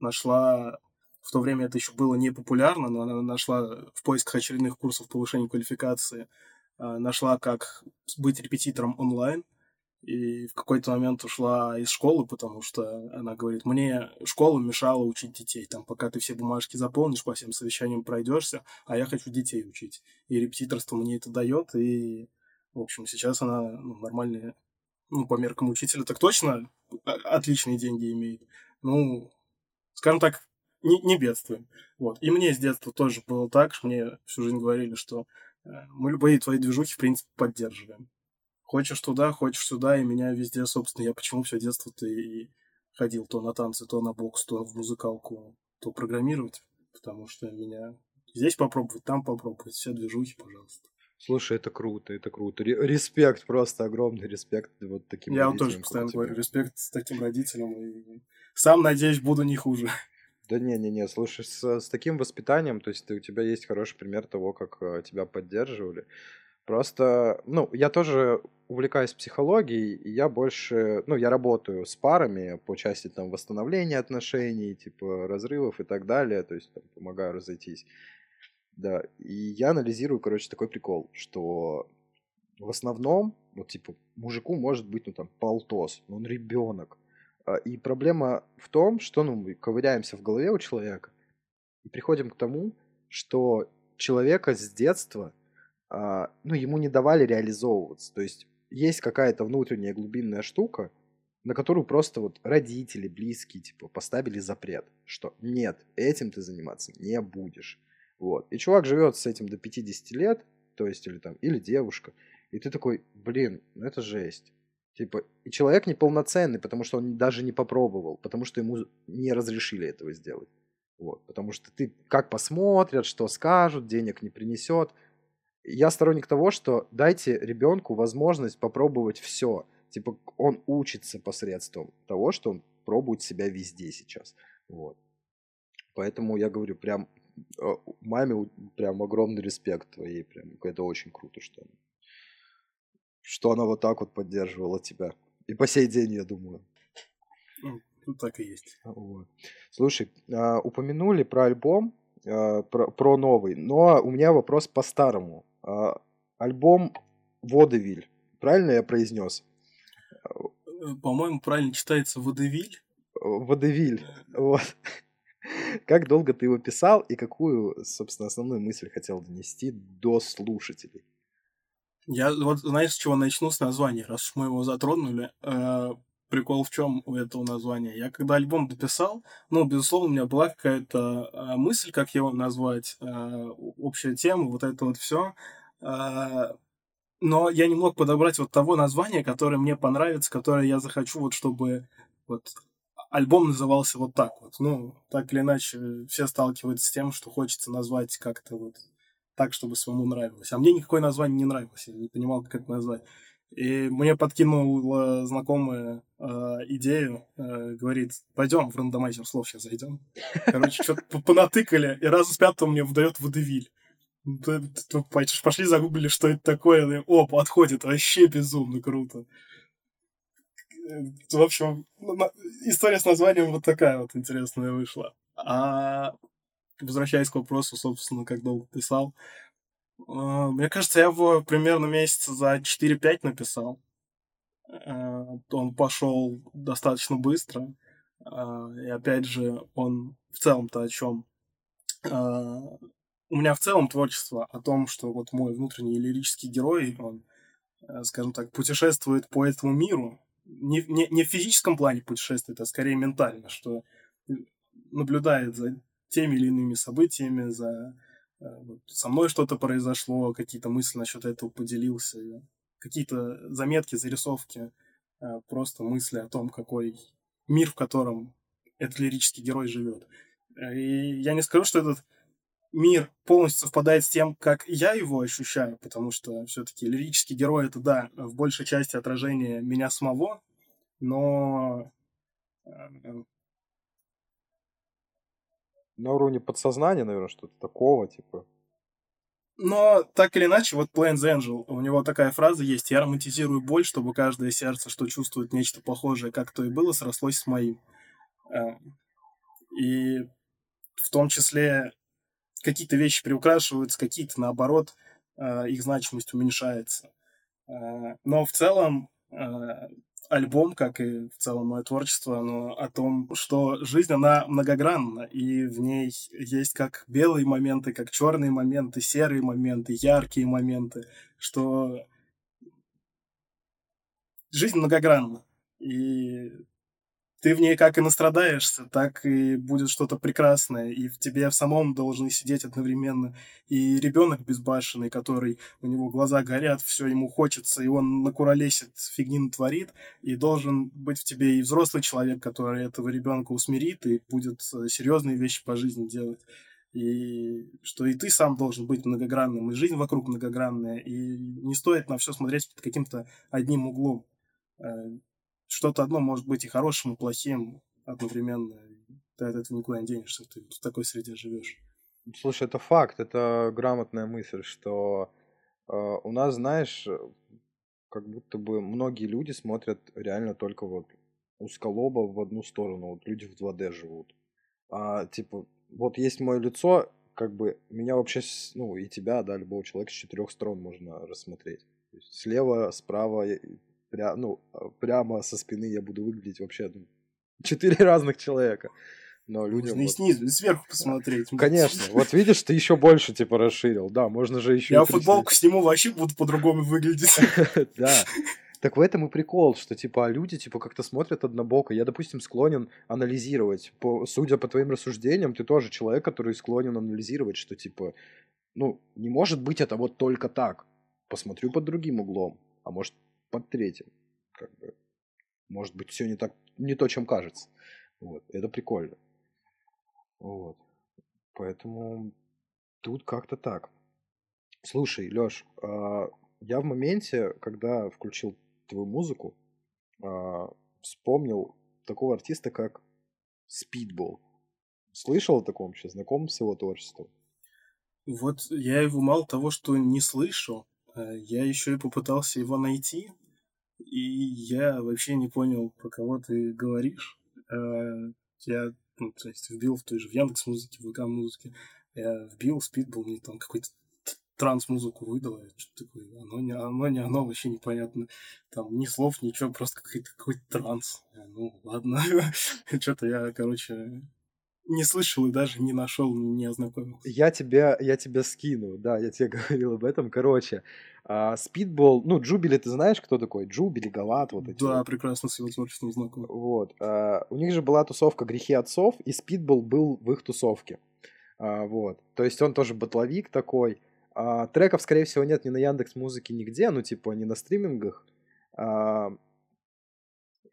нашла в то время это еще было не популярно, но она нашла в поисках очередных курсов повышения квалификации, э, нашла, как быть репетитором онлайн, и в какой-то момент ушла из школы, потому что она говорит, мне школа мешала учить детей, там, пока ты все бумажки заполнишь, по всем совещаниям пройдешься, а я хочу детей учить. И репетиторство мне это дает, и, в общем, сейчас она ну, нормальная, ну, по меркам учителя, так точно отличные деньги имеет. Ну, скажем так, не, не бедствуем. Вот. И мне с детства тоже было так, мне всю жизнь говорили, что э, мы любые твои движухи, в принципе, поддерживаем. Хочешь туда, хочешь сюда, и меня везде, собственно, я почему все детство-то и ходил то на танцы, то на бокс, то в музыкалку, то программировать, потому что меня здесь попробовать, там попробовать, все движухи, пожалуйста. Слушай, это круто, это круто. Респект, просто огромный респект вот таким Я тоже постоянно говорю, респект с таким родителям. И сам, надеюсь, буду не хуже. Да не-не-не, слушай, с, с таким воспитанием, то есть ты, у тебя есть хороший пример того, как э, тебя поддерживали. Просто, ну, я тоже увлекаюсь психологией, и я больше, ну, я работаю с парами по части там восстановления отношений, типа разрывов и так далее, то есть там, помогаю разойтись. Да, и я анализирую, короче, такой прикол, что в основном, вот типа, мужику может быть, ну там, полтос, но он ребенок. А, и проблема в том, что ну, мы ковыряемся в голове у человека и приходим к тому, что человека с детства, ну, ему не давали реализовываться. То есть есть какая-то внутренняя глубинная штука, на которую просто вот родители, близкие, типа, поставили запрет, что нет, этим ты заниматься не будешь. Вот. И чувак живет с этим до 50 лет, то есть, или там, или девушка, и ты такой, блин, ну это жесть. Типа, и человек неполноценный, потому что он даже не попробовал, потому что ему не разрешили этого сделать. Вот, потому что ты как посмотрят, что скажут, денег не принесет. Я сторонник того, что дайте ребенку возможность попробовать все. Типа, он учится посредством того, что он пробует себя везде сейчас. Вот. Поэтому я говорю, прям э, маме прям огромный респект твоей. Прям это очень круто, что что она вот так вот поддерживала тебя. И по сей день, я думаю. Ну, тут так и есть. Вот. Слушай, а, упомянули про альбом, а, про, про новый, но у меня вопрос по-старому. А, альбом Водевиль, правильно я произнес? Э, по-моему, правильно читается Водевиль. Водевиль, вот. Как долго ты его писал и какую, собственно, основную мысль хотел донести до слушателей? Я вот, знаешь, с чего начну с названия, раз уж мы его затронули. Прикол в чем у этого названия? Я когда альбом дописал, ну, безусловно, у меня была какая-то э, мысль, как его назвать, э, общая тема, вот это вот все. Э, но я не мог подобрать вот того названия, которое мне понравится, которое я захочу, вот чтобы вот альбом назывался вот так вот. Ну, так или иначе, все сталкиваются с тем, что хочется назвать как-то вот так, чтобы самому нравилось. А мне никакое название не нравилось, я не понимал, как это назвать. И мне подкинула знакомая э, идею, э, говорит, пойдем в рандомайзер слов сейчас зайдем. Короче, что-то понатыкали, и раз с пятого мне выдает водевиль. Пошли загуглили, что это такое. О, подходит, вообще безумно круто. В общем, история с названием вот такая вот интересная вышла. А возвращаясь к вопросу, собственно, как долго писал, а, мне кажется, я его примерно месяца за 4-5 написал. А, он пошел достаточно быстро. А, и опять же, он в целом-то о чем? У меня в целом творчество о том, что вот мой внутренний лирический герой, он, скажем так, путешествует по этому миру. Не, не, не в физическом плане путешествует, а скорее ментально, что наблюдает за теми или иными событиями, за э, вот, со мной что-то произошло, какие-то мысли насчет этого поделился, какие-то заметки, зарисовки, э, просто мысли о том, какой мир, в котором этот лирический герой живет. И я не скажу, что этот мир полностью совпадает с тем, как я его ощущаю, потому что все-таки лирический герой это да, в большей части отражение меня самого, но э, на уровне подсознания, наверное, что-то такого, типа. Но так или иначе, вот Plains Angel, у него такая фраза есть, я романтизирую боль, чтобы каждое сердце, что чувствует нечто похожее, как то и было, срослось с моим. Э, и в том числе какие-то вещи приукрашиваются, какие-то, наоборот, э, их значимость уменьшается. Э, но в целом альбом, как и в целом мое творчество, оно о том, что жизнь, она многогранна, и в ней есть как белые моменты, как черные моменты, серые моменты, яркие моменты, что жизнь многогранна. И ты в ней как и настрадаешься, так и будет что-то прекрасное, и в тебе в самом должны сидеть одновременно и ребенок безбашенный, который у него глаза горят, все ему хочется, и он накуролесит, фигни натворит, и должен быть в тебе и взрослый человек, который этого ребенка усмирит и будет э, серьезные вещи по жизни делать. И что и ты сам должен быть многогранным, и жизнь вокруг многогранная, и не стоит на все смотреть под каким-то одним углом э, что-то одно может быть и хорошим, и плохим одновременно. Ты от этого никуда не денешься, ты в такой среде живешь. Слушай, это факт, это грамотная мысль, что э, у нас, знаешь, как будто бы многие люди смотрят реально только вот узколобо в одну сторону, вот люди в 2D живут. А, типа, вот есть мое лицо, как бы меня вообще, ну, и тебя, да, любого человека с четырех сторон можно рассмотреть. Слева, справа, пря, ну, а, прямо со спины я буду выглядеть вообще ну, четыре разных человека. Но людям... Можно вот... и снизу, и сверху посмотреть. Конечно. Вот видишь, ты еще больше, типа, расширил. Да, можно же еще... Я футболку сниму, вообще буду по-другому выглядеть. Да. Так в этом и прикол, что, типа, люди, типа, как-то смотрят однобоко. Я, допустим, склонен анализировать. По, судя по твоим рассуждениям, ты тоже человек, который склонен анализировать, что, типа, ну, не может быть это вот только так. Посмотрю под другим углом. А может, под третьим. Как бы, может быть, все не так, не то, чем кажется. Вот. Это прикольно. Вот. Поэтому тут как-то так. Слушай, Лёш, а, я в моменте, когда включил твою музыку, а, вспомнил такого артиста, как Speedball. Слышал о таком вообще? Знаком с его творчеством? Вот я его мало того, что не слышал, а я еще и попытался его найти, и я вообще не понял, про кого ты говоришь. Э, я, ну, то есть, вбил в той же в Яндекс музыке, в ВК музыке. Я вбил Speedball, мне там какой-то транс-музыку выдало, что такое, оно не, оно не оно, вообще непонятно. Там ни слов, ничего, просто какой-то какой транс. Ну, ладно. Что-то я, короче, не слышал и даже не нашел, не ознакомился. Я тебя, я тебя скину, да, я тебе говорил об этом. Короче, Спидбол, ну, Джубили, ты знаешь, кто такой? Джубили, Галат, вот эти. Да, вот. прекрасно с его творчеством знаком. Вот. А, у них же была тусовка «Грехи отцов», и Спидбол был в их тусовке. А, вот. То есть он тоже батловик такой. А, треков, скорее всего, нет ни на Яндекс Музыке, нигде, ну, типа, не на стримингах. А,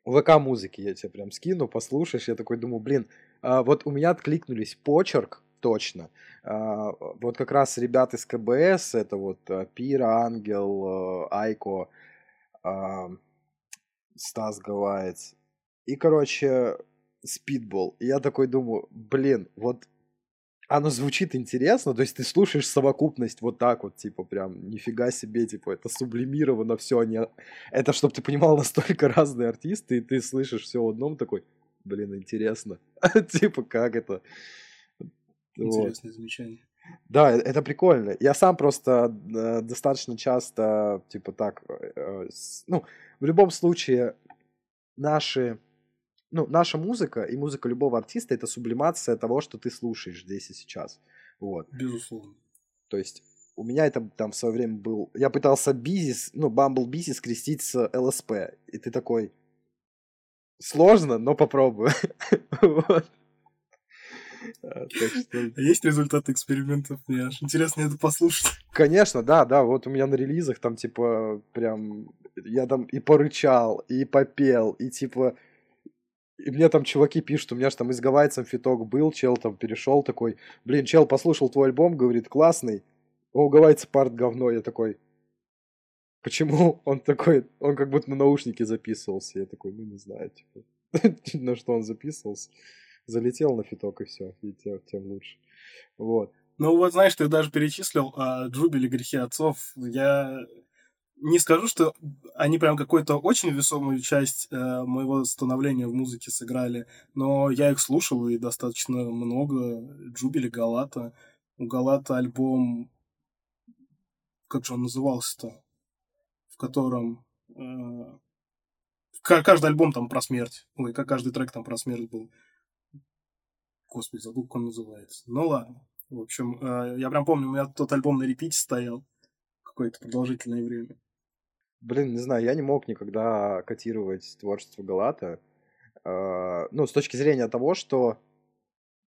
ВК музыки я тебе прям скину, послушаешь. Я такой думаю, блин, а, вот у меня откликнулись почерк, точно. А, вот как раз ребят из КБС, это вот а, Пира, Ангел, Айко, Стас Гавайец. И, короче, Спидбол. Я такой думаю, блин, вот оно звучит интересно, то есть ты слушаешь совокупность вот так вот, типа, прям, нифига себе, типа, это сублимировано все, не... это, чтобы ты понимал, настолько разные артисты, и ты слышишь все в одном такой, блин, интересно, типа, как это? Интересное вот. замечание. Да, э, это прикольно. Я сам просто э, достаточно часто, типа так, э, ну, в любом случае, наши ну, наша музыка и музыка любого артиста это сублимация того, что ты слушаешь здесь и сейчас. Вот. Безусловно. То есть у меня это там в свое время был... Я пытался Beezy с, ну, Bumble Beezy скрестить с ЛСП. И ты такой... Сложно, но попробую. вот. А, есть результаты экспериментов? Мне аж интересно это послушать. Конечно, да, да. Вот у меня на релизах там, типа, прям... Я там и порычал, и попел, и, типа, И мне там чуваки пишут, у меня же там и с гавайцем фиток был, чел там перешел такой, блин, чел послушал твой альбом, говорит, классный, а у гавайца парт говно, я такой, почему он такой, он как будто на наушники записывался, я такой, ну не знаю, типа, на что он записывался, залетел на фиток и все, и тем, тем лучше, вот. Ну вот, знаешь, ты даже перечислил а, Джубили грехи отцов, я не скажу, что они прям какую-то очень весомую часть э, моего становления в музыке сыграли, но я их слушал и достаточно много. Джубили, Галата. У Галата альбом... Как же он назывался-то? В котором... Э, каждый альбом там про смерть. Ой, как каждый трек там про смерть был. Господи, забыл, как он называется. Ну ладно. В общем, э, я прям помню, у меня тот альбом на репите стоял какое-то продолжительное время. Блин, не знаю, я не мог никогда котировать творчество Галата. Э, ну, с точки зрения того, что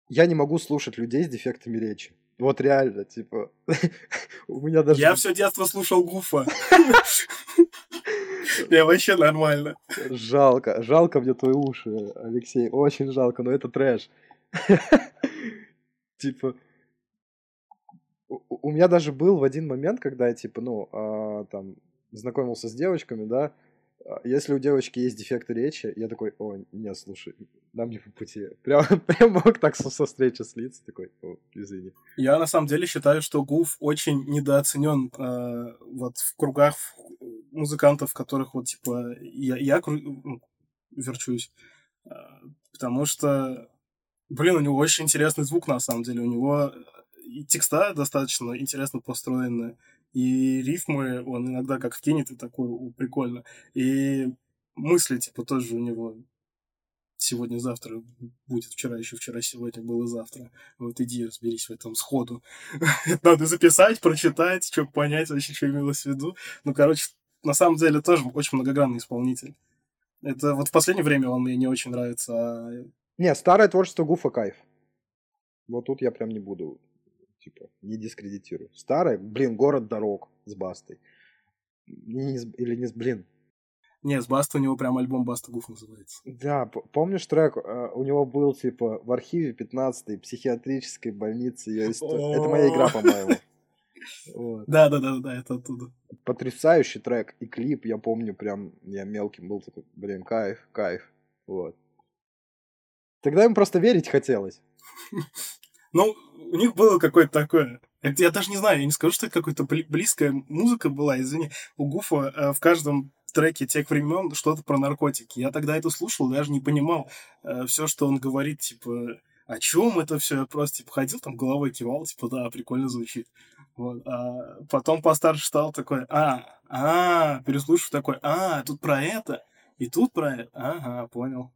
я не могу слушать людей с дефектами речи. Вот реально, типа, у меня даже... Я все детство слушал Гуфа. Я вообще нормально. Жалко, жалко мне твои уши, Алексей, очень жалко, но это трэш. Типа, у меня даже был в один момент, когда я, типа, ну, а, там, знакомился с девочками, да, а, если у девочки есть дефекты речи, я такой, о, не, слушай, нам не по пути. Прям, прям мог так со, со встречи слиться, такой, о, извини. Я на самом деле считаю, что Гуф очень недооценен э, вот в кругах музыкантов, которых вот, типа, я, я ну, верчусь. Э, потому что, блин, у него очень интересный звук, на самом деле. У него и текста достаточно интересно построены, и рифмы он иногда как вкинет, и такой, прикольно. И мысли, типа, тоже у него сегодня-завтра будет, вчера еще вчера, сегодня было завтра. Вот иди разберись в этом сходу. Надо записать, прочитать, чтобы понять вообще, что имелось в виду. Ну, короче, на самом деле тоже очень многогранный исполнитель. Это вот в последнее время он мне не очень нравится. А... Не, старое творчество Гуфа кайф. Вот тут я прям не буду типа, не дискредитирую. Старая, блин, город дорог с Бастой. Не, или не с, блин. Не, с Баста у него прям альбом Баста Гуф называется. Да, помнишь трек? Э, у него был, типа, в архиве 15-й психиатрической больницы. Это моя игра, по-моему. Да, да, да, да, это оттуда. Потрясающий трек и клип, я помню, прям я мелким был такой, блин, кайф, кайф. Вот. Тогда им просто верить хотелось. Ну, у них было какое-то такое... Я даже не знаю, я не скажу, что это какая-то близкая музыка была, извини. У Гуфа э, в каждом треке тех времен что-то про наркотики. Я тогда это слушал, даже не понимал э, все, что он говорит, типа, о чем это все. Я просто типа ходил там головой кивал, типа, да, прикольно звучит. Вот. А потом постарше стал такой, а, а, переслушав такой, а, тут про это, и тут про это. Ага, понял.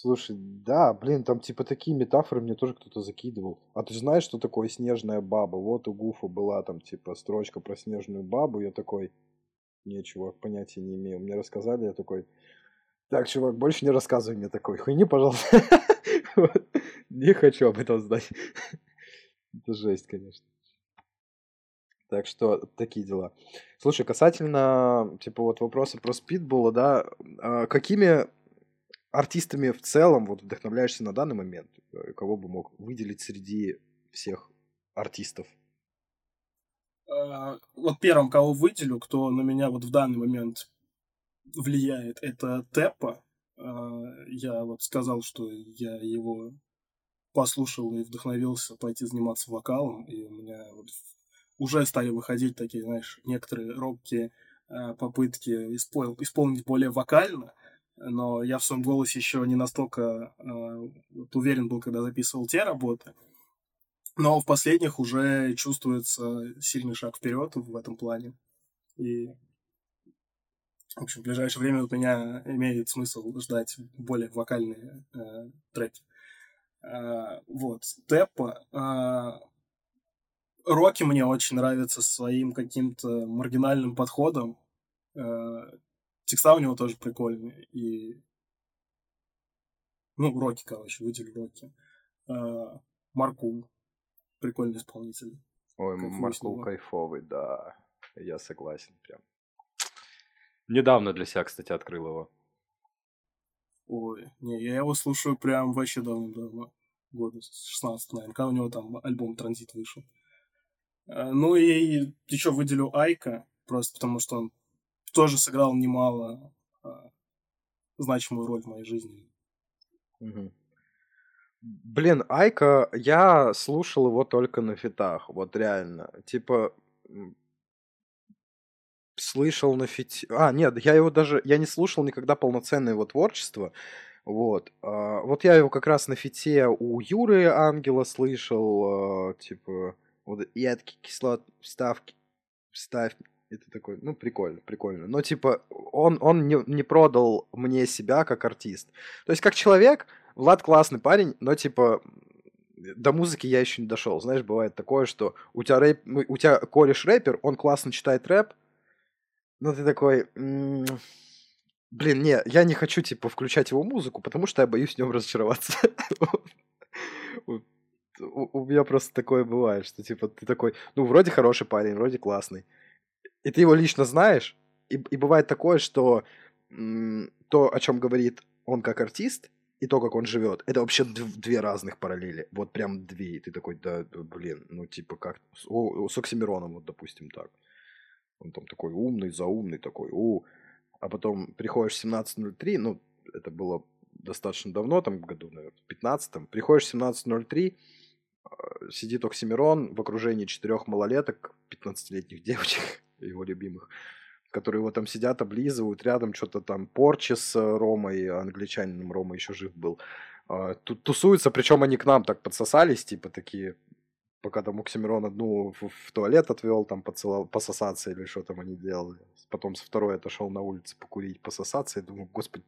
Слушай, да, блин, там типа такие метафоры мне тоже кто-то закидывал. А ты знаешь, что такое снежная баба? Вот у Гуфа была там типа строчка про снежную бабу. Я такой, не, чувак, понятия не имею. Мне рассказали, я такой, так, чувак, больше не рассказывай мне такой хуйни, пожалуйста. Не хочу об этом знать. Это жесть, конечно. Так что такие дела. Слушай, касательно, типа, вот вопроса про спидбола, да, а какими артистами в целом вот вдохновляешься на данный момент? Э, кого бы мог выделить среди всех артистов? А, вот первым, кого выделю, кто на меня вот в данный момент влияет, это Теппа. А, я вот сказал, что я его послушал и вдохновился пойти заниматься вокалом, и у меня вот уже стали выходить такие, знаешь, некоторые робкие попытки исполнить более вокально – но я в своем голосе еще не настолько э, уверен был, когда записывал те работы. Но в последних уже чувствуется сильный шаг вперед в этом плане. И, в общем, в ближайшее время у меня имеет смысл ждать более вокальные э, треки. Э, вот. Теппа. Э, Рокки мне очень нравится своим каким-то маргинальным подходом. Э, Текста у него тоже прикольные. И... Ну, Рокки, короче, выделю Рокки. А, Маркул. Прикольный исполнитель. Ой, Маркул кайфовый, да. Я согласен прям. Недавно для себя, кстати, открыл его. Ой, не, я его слушаю прям вообще давно-давно. Года с 16, наверное, когда у него там альбом «Транзит» вышел. Э, ну и еще выделю Айка, просто потому что он тоже сыграл немало а, значимую роль в моей жизни. Угу. Блин, Айка, я слушал его только на фитах, вот реально. Типа, слышал на фите... А, нет, я его даже... Я не слушал никогда полноценное его творчество. Вот. А, вот я его как раз на фите у Юры Ангела слышал, а, типа, вот едкий кислот, вставки, вставь. Это такой, ну, прикольно, прикольно. Но, типа, он, он не, не продал мне себя как артист. То есть, как человек, Влад классный парень, но, типа, до музыки я еще не дошел. Знаешь, бывает такое, что у тебя, рэп, у тебя кореш рэпер, он классно читает рэп, но ты такой... Блин, не, я не хочу, типа, включать его музыку, потому что я боюсь в нем разочароваться. У меня просто такое бывает, что, типа, ты такой, ну, вроде хороший парень, вроде классный. И ты его лично знаешь, и, и бывает такое, что то, о чем говорит он как артист, и то, как он живет, это вообще две разных параллели. Вот прям две. И ты такой, да, блин, ну типа как... С, с Оксимироном, вот, допустим, так. Он там такой умный, заумный такой, у. А потом приходишь в 17.03, ну, это было достаточно давно, там, году, наверное, в 15-м. Приходишь в 17.03, а, сидит Оксимирон в окружении четырех малолеток, 15-летних девочек, его любимых, которые вот там сидят, облизывают, рядом что-то там порчи с Ромой, англичанином Рома еще жив был. А, тусуются, причем они к нам так подсосались, типа такие, пока там Оксимирон одну в, в туалет отвел, там поцеловал, пососаться или что там они делали. Потом со второй отошел на улице покурить, пососаться. Я думаю, господи,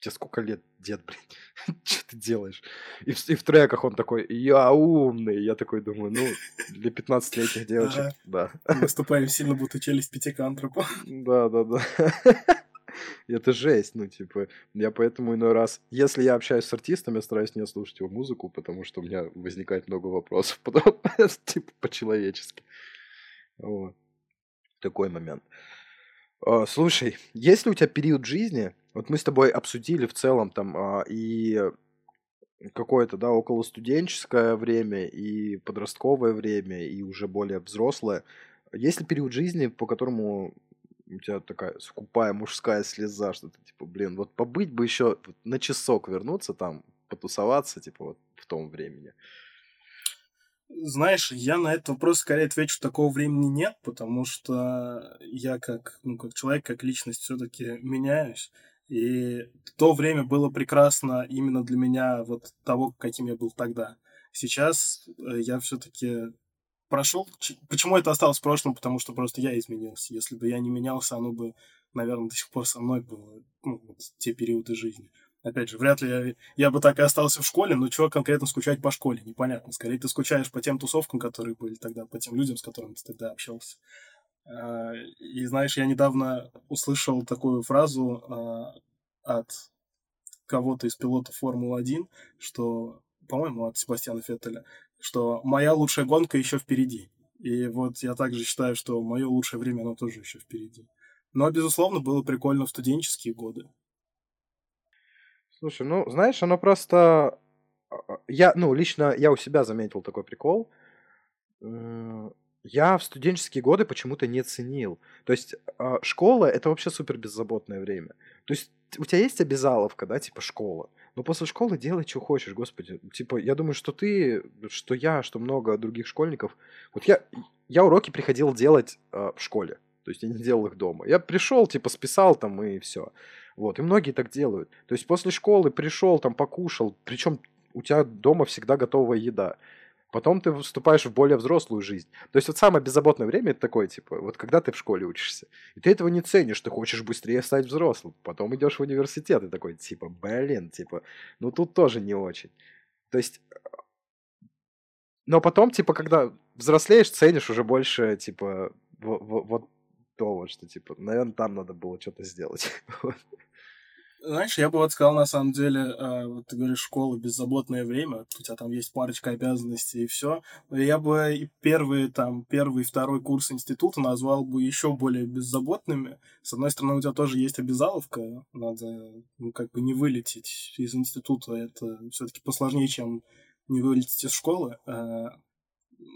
тебе сколько лет, дед, блин, что ты делаешь? И в, и в треках он такой, я умный. Я такой думаю, ну, для 15-летних девочек, да. Выступаем сильно, будто челюсть пятикантропа. Да, да, да. Это жесть, ну, типа, я поэтому иной раз, если я общаюсь с артистом, я стараюсь не слушать его музыку, потому что у меня возникает много вопросов, потом, типа, по-человечески. Вот. Такой момент. А, слушай, есть ли у тебя период жизни, вот мы с тобой обсудили в целом там а, и какое-то, да, около студенческое время, и подростковое время, и уже более взрослое. Есть ли период жизни, по которому у тебя такая скупая мужская слеза, что ты типа, блин, вот побыть бы еще на часок вернуться там, потусоваться, типа, вот в том времени. Знаешь, я на этот вопрос скорее отвечу, такого времени нет, потому что я как, ну, как человек, как личность все-таки меняюсь. И то время было прекрасно именно для меня вот того, каким я был тогда. Сейчас э, я все-таки прошел. Почему это осталось в прошлом? Потому что просто я изменился. Если бы я не менялся, оно бы, наверное, до сих пор со мной было, ну, вот, те периоды жизни. Опять же, вряд ли я, я бы так и остался в школе, но чего конкретно скучать по школе, непонятно. Скорее, ты скучаешь по тем тусовкам, которые были тогда, по тем людям, с которыми ты тогда общался. А, и знаешь, я недавно услышал такую фразу а, от кого-то из пилотов Формулы-1, что, по-моему, от Себастьяна Феттеля, что моя лучшая гонка еще впереди. И вот я также считаю, что мое лучшее время, оно тоже еще впереди. Но, безусловно, было прикольно в студенческие годы. Слушай, ну, знаешь, оно просто... А, а, я, ну, лично я у себя заметил такой прикол. Я в студенческие годы почему-то не ценил. То есть а, школа — это вообще супер беззаботное время. То есть у тебя есть обязаловка, да, типа школа. Но после школы делай, что хочешь, господи. Типа, я думаю, что ты, что я, что много других школьников. Вот я, я уроки приходил делать э, в школе. То есть я не делал их дома. Я пришел, типа, списал там и все. Вот. И многие так делают. То есть после школы пришел, там покушал. Причем у тебя дома всегда готовая еда. Потом ты вступаешь в более взрослую жизнь. То есть вот самое беззаботное время это такое, типа, вот когда ты в школе учишься, и ты этого не ценишь, ты хочешь быстрее стать взрослым. Потом идешь в университет и такой, типа, блин, типа, ну тут тоже не очень. То есть, но потом, типа, когда взрослеешь, ценишь уже больше, типа, вот то вот, что, типа, наверное, там надо было что-то сделать. Знаешь, я бы вот сказал, на самом деле, э, вот ты говоришь, школа, беззаботное время, у тебя там есть парочка обязанностей и все. Я бы и первый, там, первый, второй курс института назвал бы еще более беззаботными. С одной стороны, у тебя тоже есть обязаловка, надо, ну, как бы не вылететь из института, это все-таки посложнее, чем не вылететь из школы. Э,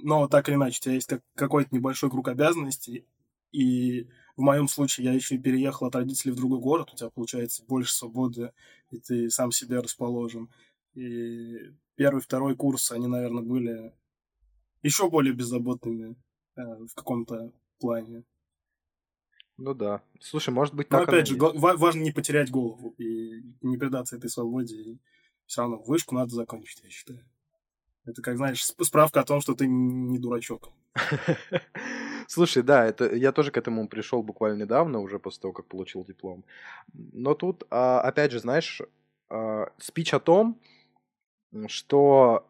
но так или иначе, у тебя есть как, какой-то небольшой круг обязанностей, и в моем случае я еще и переехал от родителей в другой город, у тебя получается больше свободы, и ты сам себе расположен. И первый, второй курс, они, наверное, были еще более беззаботными э, в каком-то плане. Ну да. Слушай, может быть, так Но опять же, есть. важно не потерять голову и не предаться этой свободе. И все равно вышку надо закончить, я считаю. Это, как знаешь, справка о том, что ты не дурачок. Слушай, да, это я тоже к этому пришел буквально недавно, уже после того, как получил диплом. Но тут, а, опять же, знаешь, а, спич о том, что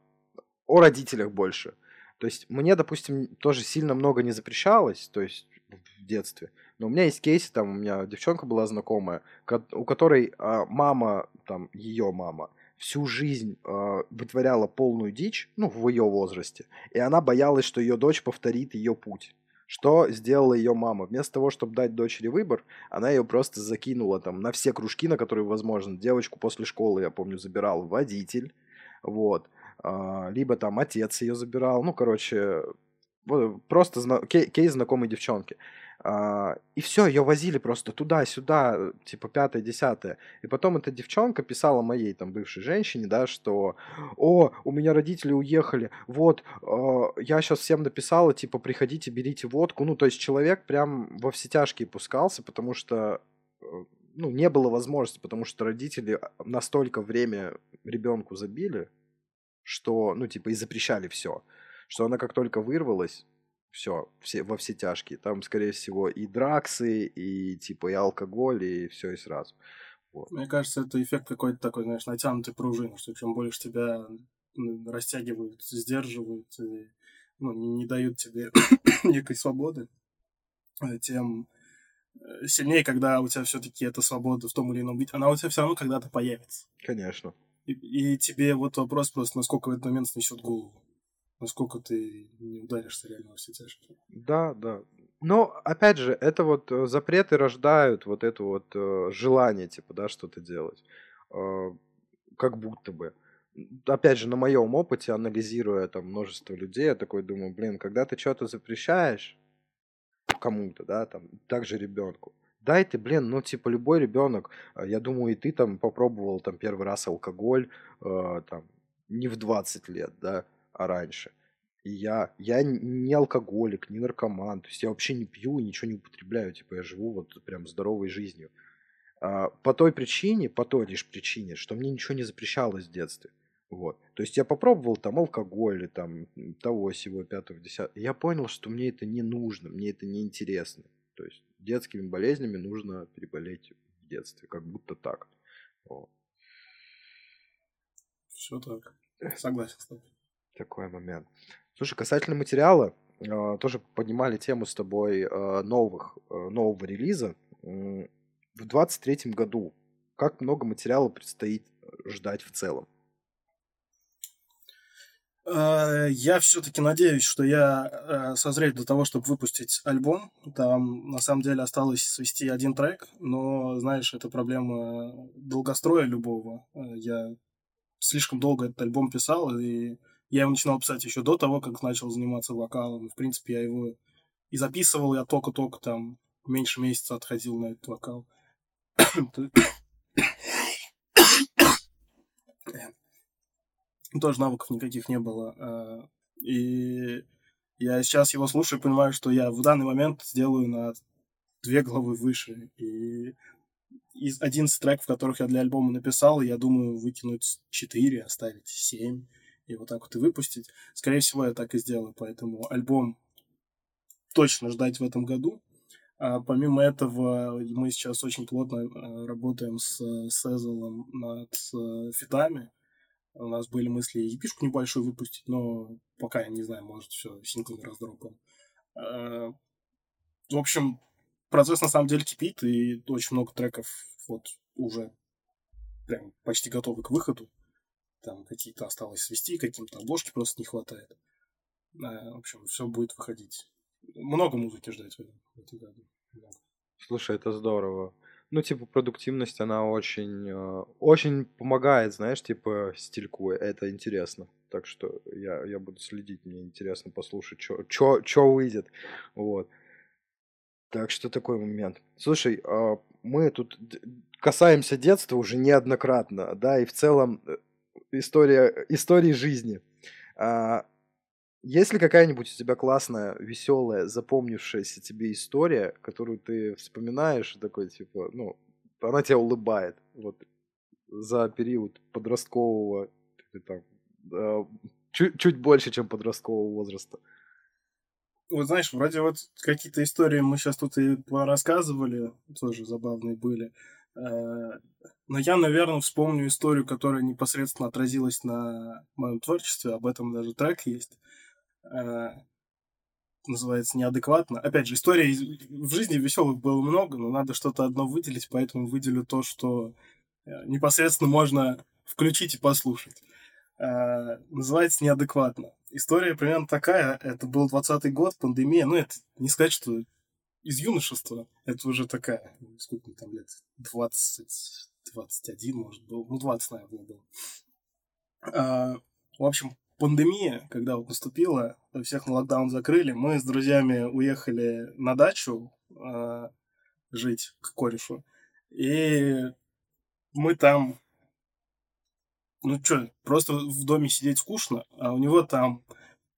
о родителях больше. То есть мне, допустим, тоже сильно много не запрещалось, то есть в детстве. Но у меня есть кейсы, там у меня девчонка была знакомая, у которой а, мама, там ее мама, всю жизнь э, вытворяла полную дичь, ну, в ее возрасте, и она боялась, что ее дочь повторит ее путь. Что сделала ее мама? Вместо того, чтобы дать дочери выбор, она ее просто закинула там на все кружки, на которые возможно. Девочку после школы, я помню, забирал водитель, вот. А, либо там отец ее забирал. Ну, короче, просто зна- кейс знакомой девчонки. А, и все, ее возили просто туда-сюда, типа пятое, десятое. И потом эта девчонка писала моей там бывшей женщине, да, что «О, у меня родители уехали, вот, э, я сейчас всем написала, типа, приходите, берите водку». Ну, то есть человек прям во все тяжкие пускался, потому что э, ну, не было возможности, потому что родители настолько время ребенку забили, что, ну, типа, и запрещали все, что она как только вырвалась, все, все во все тяжкие. Там, скорее всего, и драксы, и типа и алкоголь, и все и сразу. Вот. Мне кажется, это эффект какой-то такой, знаешь, натянутой пружины, что чем больше тебя растягивают, сдерживают, и, ну, не, не дают тебе некой свободы, э, тем э, сильнее, когда у тебя все-таки эта свобода в том или ином виде, она у тебя все равно когда-то появится. Конечно. И, и тебе вот вопрос просто, насколько в этот момент снесет голову насколько ты не ударишься реально во все тяжкие. Да, да. Но, опять же, это вот э, запреты рождают вот это вот э, желание, типа, да, что-то делать. Э, как будто бы. Опять же, на моем опыте, анализируя там множество людей, я такой думаю, блин, когда ты что-то запрещаешь кому-то, да, там, также ребенку, дай ты, блин, ну, типа, любой ребенок, э, я думаю, и ты там попробовал там первый раз алкоголь, э, там, не в 20 лет, да, а раньше. И я, я не алкоголик, не наркоман, то есть я вообще не пью, ничего не употребляю, типа я живу вот прям здоровой жизнью. А, по той причине, по той лишь причине, что мне ничего не запрещалось в детстве. Вот. То есть я попробовал там алкоголь, там того, всего, пятого, десятого. И я понял, что мне это не нужно, мне это не интересно. То есть детскими болезнями нужно переболеть в детстве, как будто так. Вот. Все так. Согласен с тобой такой момент. Слушай, касательно материала, э, тоже поднимали тему с тобой э, новых, э, нового релиза. В 23 году как много материала предстоит ждать в целом? Я все-таки надеюсь, что я созрею для того, чтобы выпустить альбом. Там на самом деле осталось свести один трек, но, знаешь, это проблема долгостроя любого. Я слишком долго этот альбом писал, и я его начинал писать еще до того, как начал заниматься вокалом. В принципе, я его и записывал, я только-только там меньше месяца отходил на этот вокал. Тоже навыков никаких не было. А, и я сейчас его слушаю и понимаю, что я в данный момент сделаю на две головы выше. И из 11 треков, которых я для альбома написал, я думаю выкинуть 4, оставить 7 и вот так вот и выпустить. Скорее всего, я так и сделаю, поэтому альбом точно ждать в этом году. А помимо этого, мы сейчас очень плотно э, работаем с Сезелом над э, фитами. У нас были мысли епишку небольшую выпустить, но пока я не знаю, может, все синглами раздропаем. А, в общем, процесс на самом деле кипит, и очень много треков вот уже прям почти готовы к выходу. Там какие-то осталось свести, каким-то обложки просто не хватает. А, в общем, все будет выходить. Много музыки ждать в этом, в этом году. Много. Слушай, это здорово. Ну, типа, продуктивность, она очень, э, очень помогает, знаешь, типа, стильку. Это интересно. Так что я, я буду следить, мне интересно послушать, что выйдет. Вот. Так что такой момент. Слушай, а, мы тут касаемся детства уже неоднократно, да, и в целом э, история, истории жизни. А, есть ли какая-нибудь у тебя классная, веселая, запомнившаяся тебе история, которую ты вспоминаешь, такой, типа, ну, она тебя улыбает, вот, за период подросткового, там, чуть, чуть больше, чем подросткового возраста? Вот знаешь, вроде вот какие-то истории мы сейчас тут и рассказывали, тоже забавные были. Э, но я, наверное, вспомню историю, которая непосредственно отразилась на моем творчестве. Об этом даже трек есть. Э, называется «Неадекватно». Опять же, историй в жизни веселых было много, но надо что-то одно выделить, поэтому выделю то, что э, непосредственно можно включить и послушать. Называется «Неадекватно». История примерно такая. Это был 20 год, пандемия. Ну, это не сказать, что из юношества. Это уже такая, сколько там лет? 20, 21, может, был. Ну, 20, наверное, был. А, в общем, пандемия, когда вот наступила, всех на локдаун закрыли, мы с друзьями уехали на дачу а, жить к корешу. И мы там ну что, просто в доме сидеть скучно, а у него там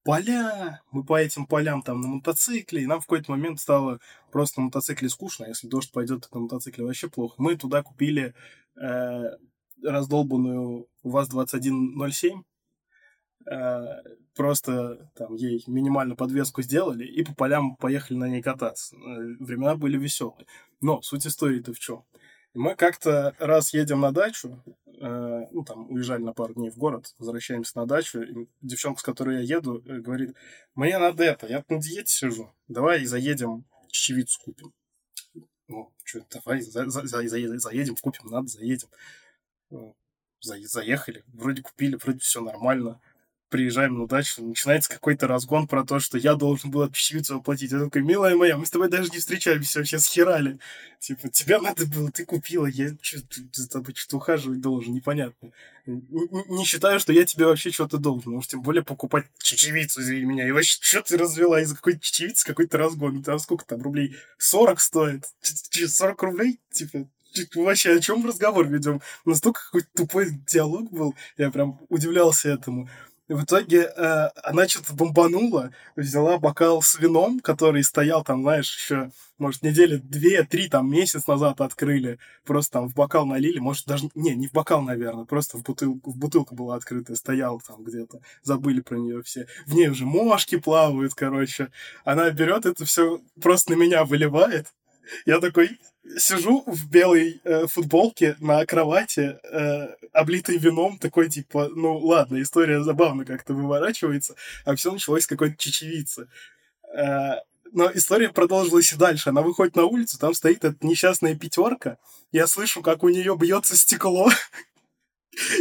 поля, мы по этим полям там на мотоцикле, и нам в какой-то момент стало просто на мотоцикле скучно, а если дождь пойдет, на мотоцикле вообще плохо. Мы туда купили э, раздолбанную ВАЗ-2107, э, просто там ей минимальную подвеску сделали, и по полям поехали на ней кататься. Э, времена были веселые. Но суть истории-то в чем? Мы как-то раз едем на дачу, э, ну, там, уезжали на пару дней в город, возвращаемся на дачу, и девчонка, с которой я еду, э, говорит, мне надо это, я на диете сижу, давай заедем, чечевицу купим. Ну, что, давай, за, за, за, за, заедем, купим, надо, заедем. За, заехали, вроде купили, вроде все нормально приезжаем на дачу, начинается какой-то разгон про то, что я должен был от пищевицу оплатить. Я такой, милая моя, мы с тобой даже не встречаемся, вообще схерали. Типа, тебя надо было, ты купила, я за тобой что-то ухаживать должен, непонятно. Не считаю, что я тебе вообще что-то должен, уж тем более покупать чечевицу, извини меня. И вообще, что ты развела из-за какой-то чечевицы какой-то разгон? Там сколько там рублей? 40 стоит? 40 рублей? Типа, вообще, о чем разговор ведем? Настолько какой-то тупой диалог был, я прям удивлялся этому. И в итоге э, она что-то бомбанула, взяла бокал с вином, который стоял там, знаешь, еще, может, недели две-три, там, месяц назад открыли. Просто там в бокал налили, может, даже... Не, не в бокал, наверное, просто в бутылку, в бутылку была открытая, стоял там где-то. Забыли про нее все. В ней уже мошки плавают, короче. Она берет это все, просто на меня выливает. Я такой, сижу в белой э, футболке на кровати, э, облитой вином, такой типа, ну ладно, история забавно как-то выворачивается, а все началось с какой-то чечевицы. Э, но история продолжилась и дальше. Она выходит на улицу, там стоит эта несчастная пятерка. Я слышу, как у нее бьется стекло.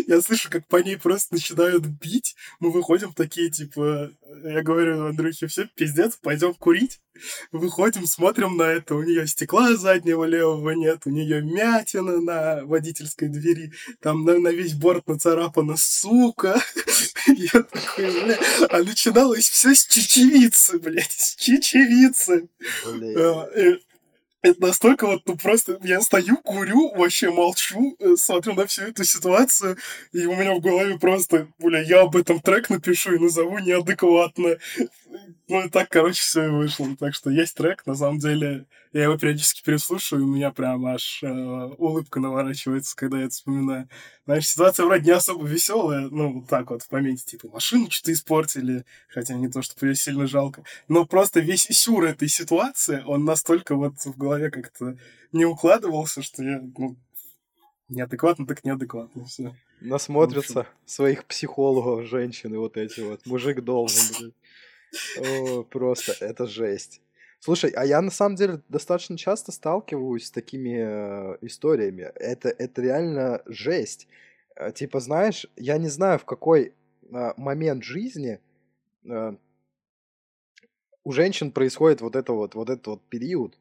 Я слышу, как по ней просто начинают бить. Мы выходим такие, типа, я говорю Андрюхе, все, пиздец, пойдем курить. Выходим, смотрим на это. У нее стекла заднего левого нет, у нее мятина на водительской двери. Там на, на весь борт нацарапана сука. Я такой, бля. А начиналось все с чечевицы, блядь, с чечевицы. Это настолько вот, ну просто я стою, курю, вообще молчу, э, смотрю на всю эту ситуацию, и у меня в голове просто, бля, я об этом трек напишу и назову неадекватно. Ну и так, короче, все и вышло. Так что есть трек, на самом деле, я его периодически переслушиваю, и у меня прям аж э, улыбка наворачивается, когда я это вспоминаю. Знаешь, ситуация вроде не особо веселая, ну, так вот в моменте, типа, машину что-то испортили, хотя не то, чтобы ее сильно жалко, но просто весь сюр этой ситуации, он настолько вот в голове как-то не укладывался, что я, ну, неадекватно, так неадекватно все. Насмотрятся своих психологов, женщины вот эти вот. Мужик должен, блядь. Просто это жесть. Слушай, а я на самом деле достаточно часто сталкиваюсь с такими э, историями. Это, это реально жесть. Э, Типа, знаешь, я не знаю, в какой э, момент жизни э, у женщин происходит вот это вот, вот этот вот период,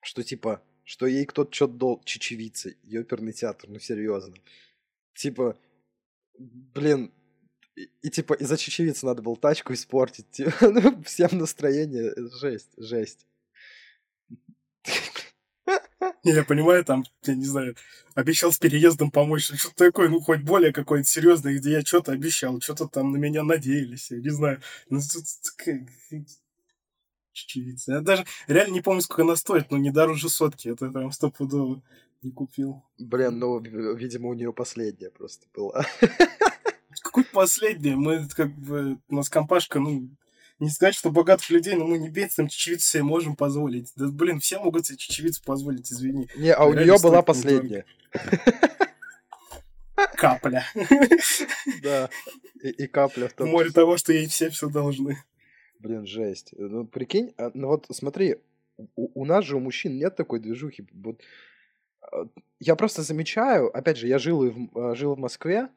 что типа, что ей кто-то что-то дол... Чечевица, ёперный театр, ну серьезно. Типа, блин, и, и, типа из-за чечевицы надо было тачку испортить. Типа, ну, всем настроение, э, жесть, жесть. Я понимаю, там, я не знаю, обещал с переездом помочь, что-то такое, ну, хоть более какое-то серьезное, где я что-то обещал, что-то там на меня надеялись, я не знаю. Ну, чечевица. Я даже реально не помню, сколько она стоит, но не дороже сотки. Это прям стопудово не купил. Блин, ну, видимо, у нее последняя просто была. Какой последняя? Мы как бы, у нас компашка, ну, не сказать, что богатых людей, но мы не бедствуем, чечевицу себе можем позволить. Да, блин, все могут себе чечевицу позволить, извини. Не, а у нее была последняя. Капля. Да, и, и капля в том Море того, что ей все все должны. Блин, жесть. Ну, прикинь, а, ну вот смотри, у, нас же у мужчин нет такой движухи. Вот, а, я просто замечаю, опять же, я жил, в, а, жил в Москве,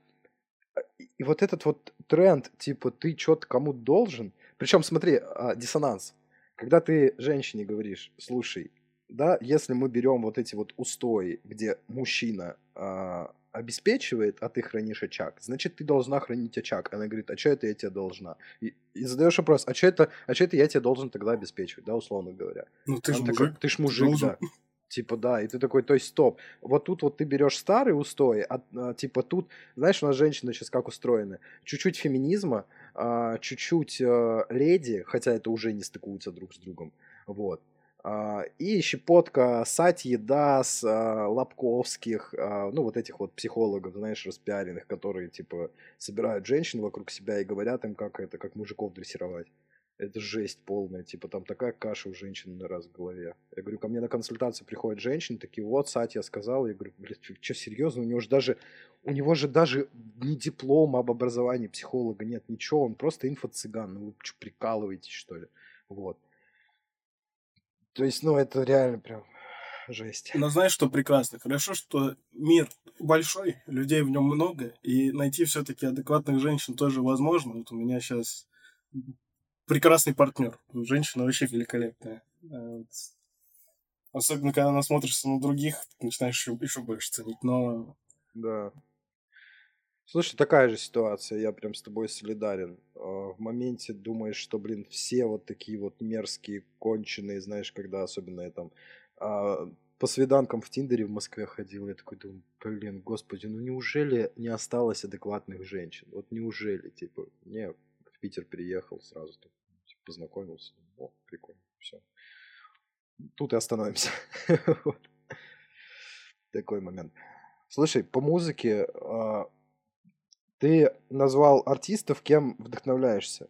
и вот этот вот тренд, типа, ты что-то кому-то должен. Причем, смотри, диссонанс. Когда ты женщине говоришь, слушай, да, если мы берем вот эти вот устои, где мужчина обеспечивает, а ты хранишь очаг, значит, ты должна хранить очаг. Она говорит, а что это я тебе должна? И, и задаешь вопрос, а что это, а что это я тебе должен тогда обеспечивать, да, условно говоря. Ну, ты же мужик. Такой, ты ж мужик, должен. да. Типа, да, и ты такой, то есть, стоп. Вот тут вот ты берешь старые устои, а, а типа тут, знаешь, у нас женщины сейчас как устроены? Чуть-чуть феминизма, а, чуть-чуть а, леди, хотя это уже не стыкуются друг с другом, вот. А, и щепотка Сатьи, Дас, а, Лобковских, а, ну, вот этих вот психологов, знаешь, распиаренных, которые, типа, собирают женщин вокруг себя и говорят им, как это, как мужиков дрессировать. Это жесть полная, типа, там такая каша у женщин на раз в голове. Я говорю, ко мне на консультацию приходят женщины, такие, вот, Сатья сказал, я говорю, блядь, что, серьезно, у него же даже, у него же даже ни диплома об образовании психолога нет, ничего, он просто инфо-цыган, ну вы что, прикалываетесь, что ли? Вот. То есть, ну, это реально прям жесть. Но знаешь, что прекрасно? Хорошо, что мир большой, людей в нем много, и найти все-таки адекватных женщин тоже возможно. Вот у меня сейчас прекрасный партнер. Женщина вообще великолепная. А особенно, когда насмотришься на других, начинаешь еще, еще больше ценить. Но... Да. Слушай, такая же ситуация, я прям с тобой солидарен. А, в моменте думаешь, что, блин, все вот такие вот мерзкие, конченые, знаешь, когда особенно я там а, по свиданкам в Тиндере в Москве ходил, я такой думаю, блин, господи, ну неужели не осталось адекватных женщин? Вот неужели, типа, не, в Питер приехал сразу, типа, познакомился, о, прикольно, все. Тут и остановимся. Такой момент. Слушай, по музыке а, ты назвал артистов, кем вдохновляешься.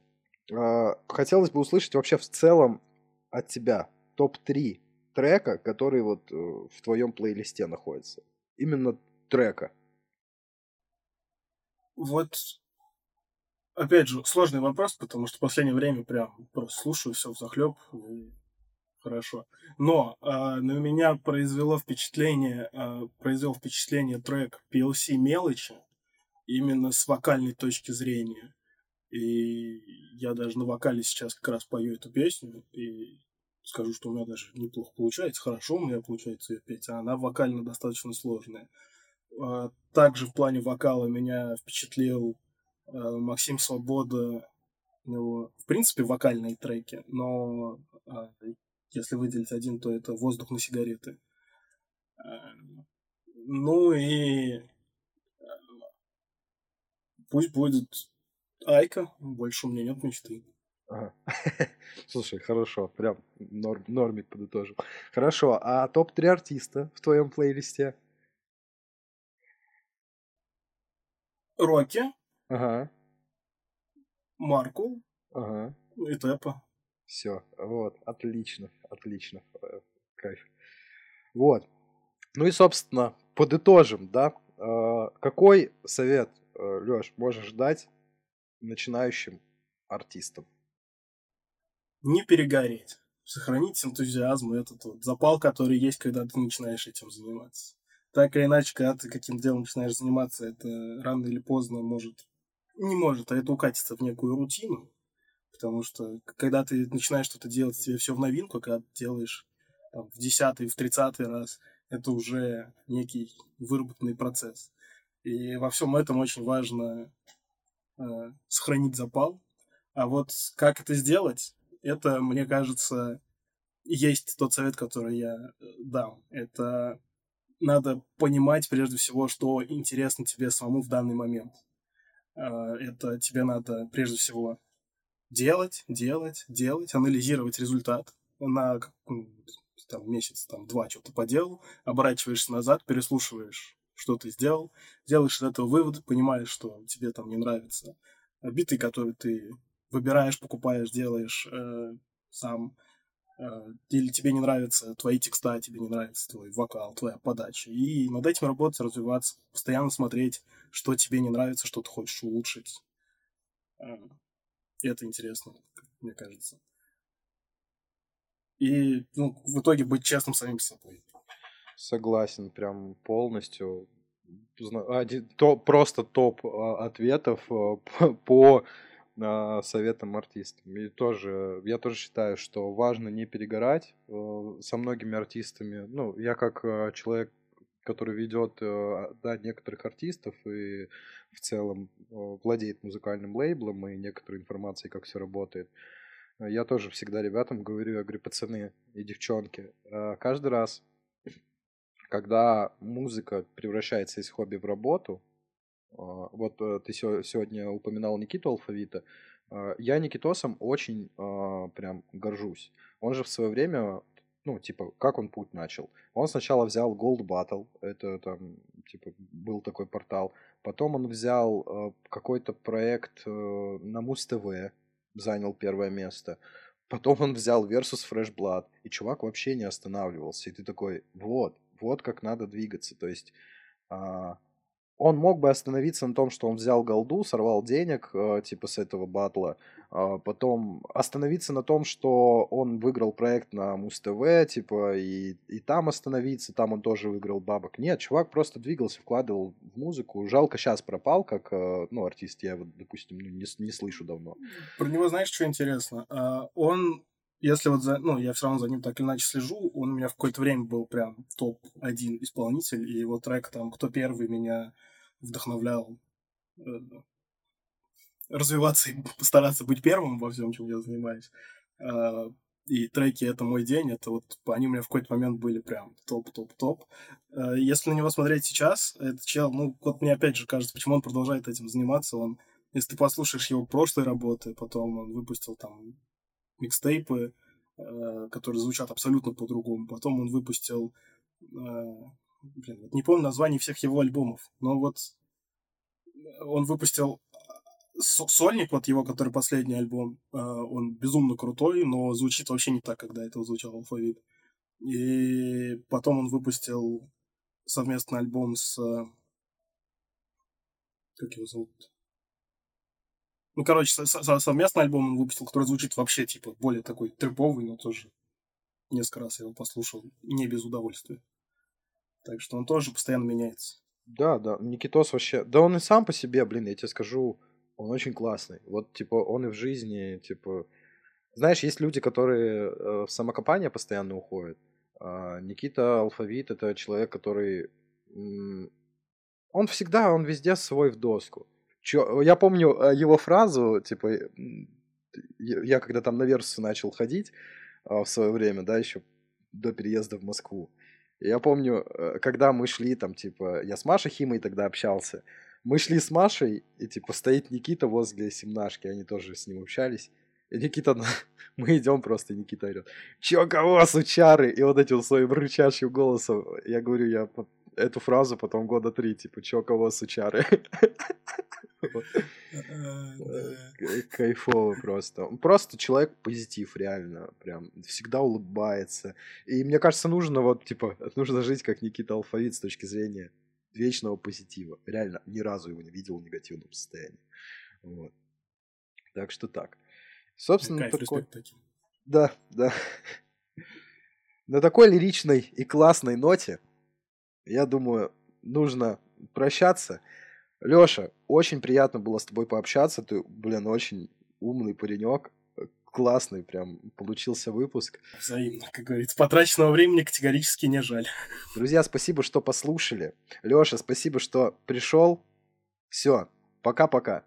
А, хотелось бы услышать вообще в целом от тебя топ-3 трека, которые вот э, в твоем плейлисте находятся. Именно трека. Вот, опять же, сложный вопрос, потому что в последнее время прям просто слушаю все в захлеб. Хорошо. Но э, на меня произвело впечатление, э, произвел впечатление трек PLC Мелочи именно с вокальной точки зрения. И я даже на вокале сейчас как раз пою эту песню, и скажу, что у меня даже неплохо получается, хорошо у меня получается ее петь, а она вокально достаточно сложная. А, также в плане вокала меня впечатлил а, Максим Свобода, у него, в принципе, вокальные треки, но а, если выделить один, то это «Воздух на сигареты». Ну и Пусть будет Айка, больше у меня нет мечты. Ага. Слушай, хорошо, прям норм, нормик подытожил. Хорошо, а топ-3 артиста в твоем плейлисте? Рокки. Ага. Маркул. Ага. И Тэпа. Все, вот, отлично, отлично, э, кайф. Вот. Ну и, собственно, подытожим, да, а, какой совет Э, Леш, можешь ждать начинающим артистам? Не перегореть. сохранить энтузиазм, этот вот запал, который есть, когда ты начинаешь этим заниматься. Так или иначе, когда ты каким делом начинаешь заниматься, это рано или поздно может... Не может, а это укатится в некую рутину. Потому что когда ты начинаешь что-то делать, тебе все в новинку, когда ты делаешь там, в десятый, в тридцатый раз, это уже некий выработанный процесс. И во всем этом очень важно э, сохранить запал. А вот как это сделать, это, мне кажется, есть тот совет, который я э, дам. Это надо понимать прежде всего, что интересно тебе самому в данный момент. Э, это тебе надо прежде всего делать, делать, делать, анализировать результат. На там, месяц, там, два что-то поделал, оборачиваешься назад, переслушиваешь, что ты сделал, делаешь из этого вывод, понимаешь, что тебе там не нравится биты, которые ты выбираешь, покупаешь, делаешь э, сам, или тебе не нравятся твои текста, тебе не нравится твой вокал, твоя подача. И над этим работать, развиваться, постоянно смотреть, что тебе не нравится, что ты хочешь улучшить. Э, это интересно, мне кажется и ну, в итоге быть честным самим собой. Согласен, прям полностью. То, просто топ а, ответов а, по советам артистам. И тоже, я тоже считаю, что важно не перегорать со многими артистами. Ну, я как человек, который ведет да, некоторых артистов и в целом владеет музыкальным лейблом и некоторой информацией, как все работает. Я тоже всегда ребятам говорю, я говорю, пацаны и девчонки, каждый раз, когда музыка превращается из хобби в работу, вот э, ты сегодня упоминал Никиту Алфавита, а, я Никитосом очень прям горжусь. Он же в свое время, ну, типа, как он путь начал? Он сначала взял Gold Battle, это там, типа, был такой портал. Потом он взял какой-то проект э, на Муз-ТВ, занял первое место. Потом он взял Versus Fresh Blood, и чувак вообще не останавливался. И ты такой, вот, вот как надо двигаться. То есть а, он мог бы остановиться на том, что он взял голду, сорвал денег, э, типа, с этого батла, а потом остановиться на том, что он выиграл проект на Муз-ТВ, типа, и, и там остановиться, там он тоже выиграл бабок. Нет, чувак просто двигался, вкладывал в музыку. Жалко, сейчас пропал, как, э, ну, артист, я его, допустим, не, не слышу давно. Про него знаешь, что интересно? А, он если вот за, ну, я все равно за ним так или иначе слежу, он у меня в какое-то время был прям топ-1 исполнитель, и его трек там «Кто первый» меня вдохновлял э, развиваться и постараться быть первым во всем, чем я занимаюсь. А, и треки «Это мой день», это вот они у меня в какой-то момент были прям топ-топ-топ. А, если на него смотреть сейчас, этот чел, ну, вот мне опять же кажется, почему он продолжает этим заниматься, он, если ты послушаешь его прошлые работы, потом он выпустил там микстейпы, э, которые звучат абсолютно по-другому. Потом он выпустил, э, блин, не помню название всех его альбомов, но вот он выпустил сольник, вот его, который последний альбом, э, он безумно крутой, но звучит вообще не так, когда это звучал алфавит. И потом он выпустил совместный альбом с... Как его зовут? Ну, короче, совместный альбом он выпустил, который звучит вообще, типа, более такой триповый, но тоже несколько раз я его послушал, не без удовольствия. Так что он тоже постоянно меняется. Да, да, Никитос вообще... Да он и сам по себе, блин, я тебе скажу, он очень классный. Вот, типа, он и в жизни, типа... Знаешь, есть люди, которые э, в самокопание постоянно уходят. А Никита Алфавит — это человек, который... Он всегда, он везде свой в доску. Чё, я помню э, его фразу, типа, я когда там на Версу начал ходить а, в свое время, да, еще до переезда в Москву. Я помню, э, когда мы шли там, типа, я с Машей Химой тогда общался, мы шли с Машей, и, типа, стоит Никита возле семнашки, они тоже с ним общались. И Никита, мы идем просто, и Никита орет, чё, кого, сучары? И вот этим своим рычащим голосом, я говорю, я эту фразу потом года три, типа, чё, кого, сучары? Кайфово просто. Просто человек позитив, реально. Прям всегда улыбается. И мне кажется, нужно вот, типа, нужно жить как Никита Алфавит с точки зрения вечного позитива. Реально, ни разу его не видел в негативном состоянии. Вот. Так что так. Собственно, Кайф, такой... Да, да. На такой лиричной и классной ноте, я думаю, нужно прощаться. Лёша, очень приятно было с тобой пообщаться. Ты, блин, очень умный паренек. Классный прям получился выпуск. Взаимно, как говорится. Потраченного времени категорически не жаль. Друзья, спасибо, что послушали. Лёша, спасибо, что пришел. Все, пока-пока.